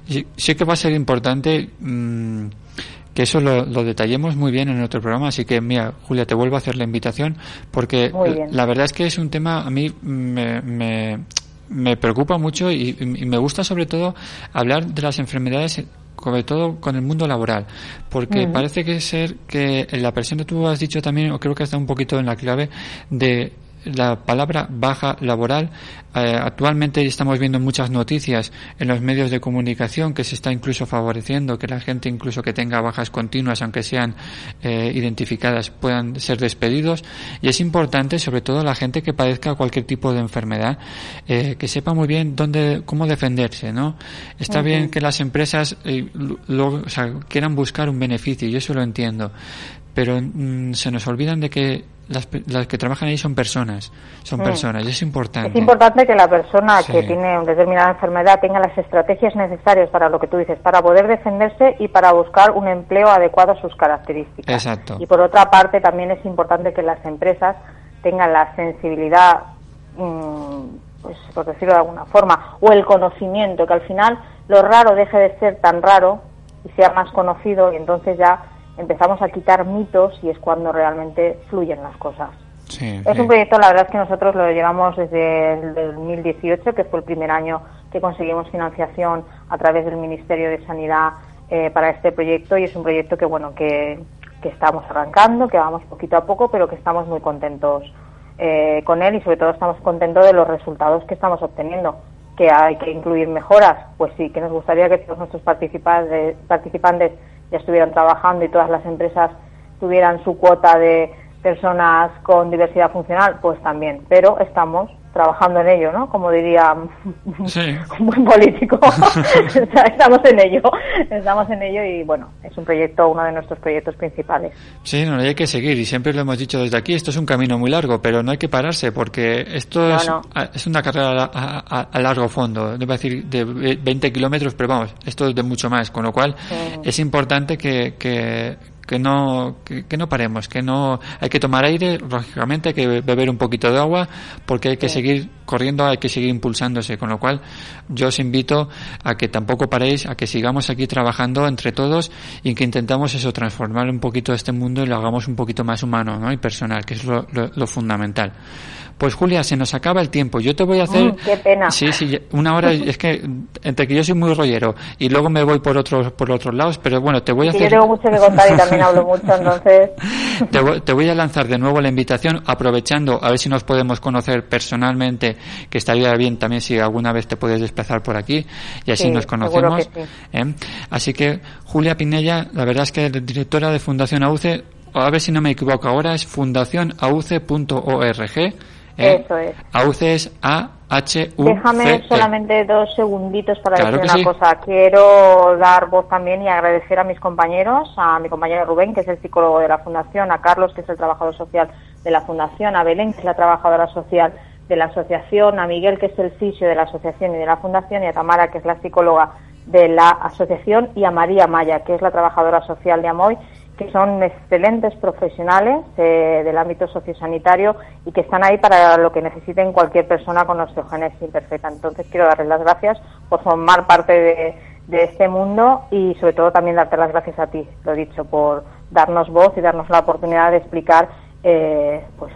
Sí, sí que va a ser importante mm, que eso lo, lo detallemos muy bien en otro programa, así que mira, Julia, te vuelvo a hacer la invitación porque la verdad es que es un tema a mí me, me, me preocupa mucho y, y me gusta sobre todo hablar de las enfermedades sobre todo con el mundo laboral, porque parece que ser que la persona tú has dicho también, o creo que está un poquito en la clave de la palabra baja laboral. Eh, actualmente estamos viendo muchas noticias en los medios de comunicación que se está incluso favoreciendo que la gente incluso que tenga bajas continuas, aunque sean eh, identificadas, puedan ser despedidos. Y es importante, sobre todo la gente que padezca cualquier tipo de enfermedad, eh, que sepa muy bien dónde, cómo defenderse, ¿no? Está bien que las empresas eh, lo- o sea, quieran buscar un beneficio, y eso lo entiendo, pero mm, se nos olvidan de que las, las que trabajan ahí son personas, son Mm. personas, y es importante. Es importante que la persona Sí. que tiene una determinada enfermedad tenga las estrategias necesarias para lo que tú dices, para poder defenderse y para buscar un empleo adecuado a sus características. Exacto. Y por otra parte, también es importante que las empresas tengan la sensibilidad, mm, pues por decirlo de alguna forma, o el conocimiento, que al final lo raro deje de ser tan raro y sea más conocido y entonces ya empezamos a quitar mitos y es cuando realmente fluyen las cosas. Sí, Es sí. un proyecto, la verdad es que nosotros lo llevamos desde el 2018, que fue el primer año que conseguimos financiación a través del Ministerio de Sanidad eh, para este proyecto y es un proyecto que bueno que, que estamos arrancando, que vamos poquito a poco, pero que estamos muy contentos eh, con él y sobre todo estamos contentos de los resultados que estamos obteniendo. Que hay que incluir mejoras, pues sí, que nos gustaría que todos nuestros participantes, participantes ya estuvieran trabajando y todas las empresas tuvieran su cuota de personas con diversidad funcional, pues también, pero estamos trabajando en ello, ¿no? Como diría Sí. un buen político. Estamos en ello, estamos en ello y bueno, es un proyecto, uno de nuestros proyectos principales. Sí, no, hay que seguir y siempre lo hemos dicho desde aquí, esto es un camino muy largo, pero no hay que pararse porque esto No, es, no. a- es una carrera a, a- a largo fondo, a decir de ve- 20 kilómetros, pero vamos, esto es de mucho más, con lo cual es importante que, que, que no, que, que no paremos, que no, hay que tomar aire, lógicamente hay que beber un poquito de agua, porque hay que seguir corriendo, hay que seguir impulsándose, con lo cual yo os invito a que tampoco paréis, a que sigamos aquí trabajando entre todos y que intentamos eso, transformar un poquito este mundo y lo hagamos un poquito más humano, ¿no? Y personal, que es lo, lo- lo fundamental. Pues Julia, se nos acaba el tiempo. Yo te voy a hacer. Mm, qué pena. Sí, sí, una hora. Es que entre que yo soy muy rollero y luego me voy por otros por otros lados, pero bueno, te voy a Que hacer. yo tengo mucho que contar y también hablo mucho, entonces. Te voy, te voy a lanzar de nuevo la invitación, aprovechando a ver si nos podemos conocer personalmente, que estaría bien también si alguna vez te puedes desplazar por aquí y así Sí, nos conocemos. que sí. ¿eh? Así que Julia Pinella, la verdad es que directora de Fundación AUCE, a ver si no me equivoco ahora, es fundacionauce.org. ¿eh? Eso es. AUCE es A H U Déjame solamente dos segunditos para Claro decir una sí. cosa. Quiero dar voz también y agradecer a mis compañeros, a mi compañero Rubén, que es el psicólogo de la Fundación, a Carlos, que es el trabajador social de la Fundación, a Belén, que es la trabajadora social de la asociación, a Miguel, que es el fisio de la asociación y de la Fundación, y a Tamara, que es la psicóloga de la asociación, y a María Maya, que es la trabajadora social de Amoy, que son excelentes profesionales eh, del ámbito sociosanitario y que están ahí para lo que necesiten cualquier persona con osteogénesis imperfecta. Entonces quiero darles las gracias por formar parte de, este mundo y sobre todo también darte las gracias a ti, lo dicho, por darnos voz y darnos la oportunidad de explicar eh, pues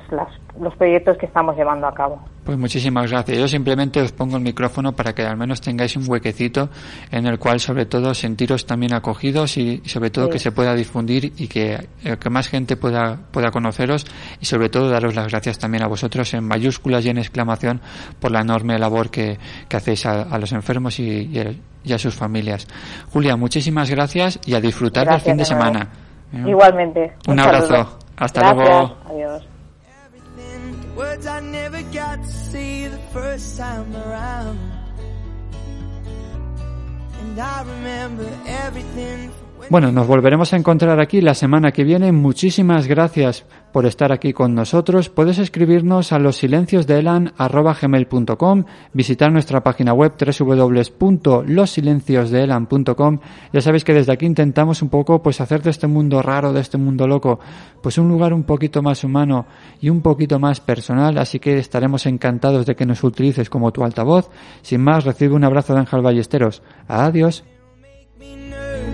los proyectos que estamos llevando a cabo. Pues muchísimas gracias. Yo simplemente os pongo el micrófono para que al menos tengáis un huequecito en el cual sobre todo sentiros también acogidos y, sobre todo Sí. que se pueda difundir y que, eh, que más gente pueda, pueda conoceros y sobre todo daros las gracias también a vosotros en mayúsculas y en exclamación por la enorme labor que, que hacéis a, a los enfermos y, y a- y a sus familias. Julia, muchísimas gracias y a disfrutar Gracias del fin de semana. Igualmente. Un abrazo. Hasta Gracias. luego. Adiós. First time around. And I remember everything Bueno, nos volveremos a encontrar aquí la semana que viene. Muchísimas gracias por estar aquí con nosotros. Puedes escribirnos a los silencios de visitar nuestra página web www.losilenciosdeelan.com. Ya sabéis que desde aquí intentamos un poco pues hacer de este mundo raro, de este mundo loco, pues un lugar un poquito más humano y un poquito más personal, así que estaremos encantados de que nos utilices como tu altavoz. Sin más, recibe un abrazo de Ángel Ballesteros. Adiós.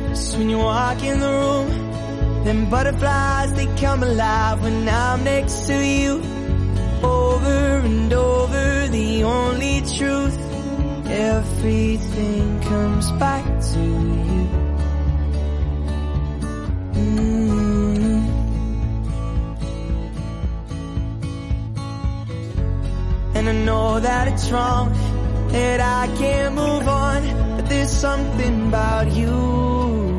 Nervous when you walk in the room. Them butterflies, they come alive when I'm next to you. Over and over, the only truth. Everything comes back to you. Mm. And I know that it's wrong, that I can't move on, but there's something about you.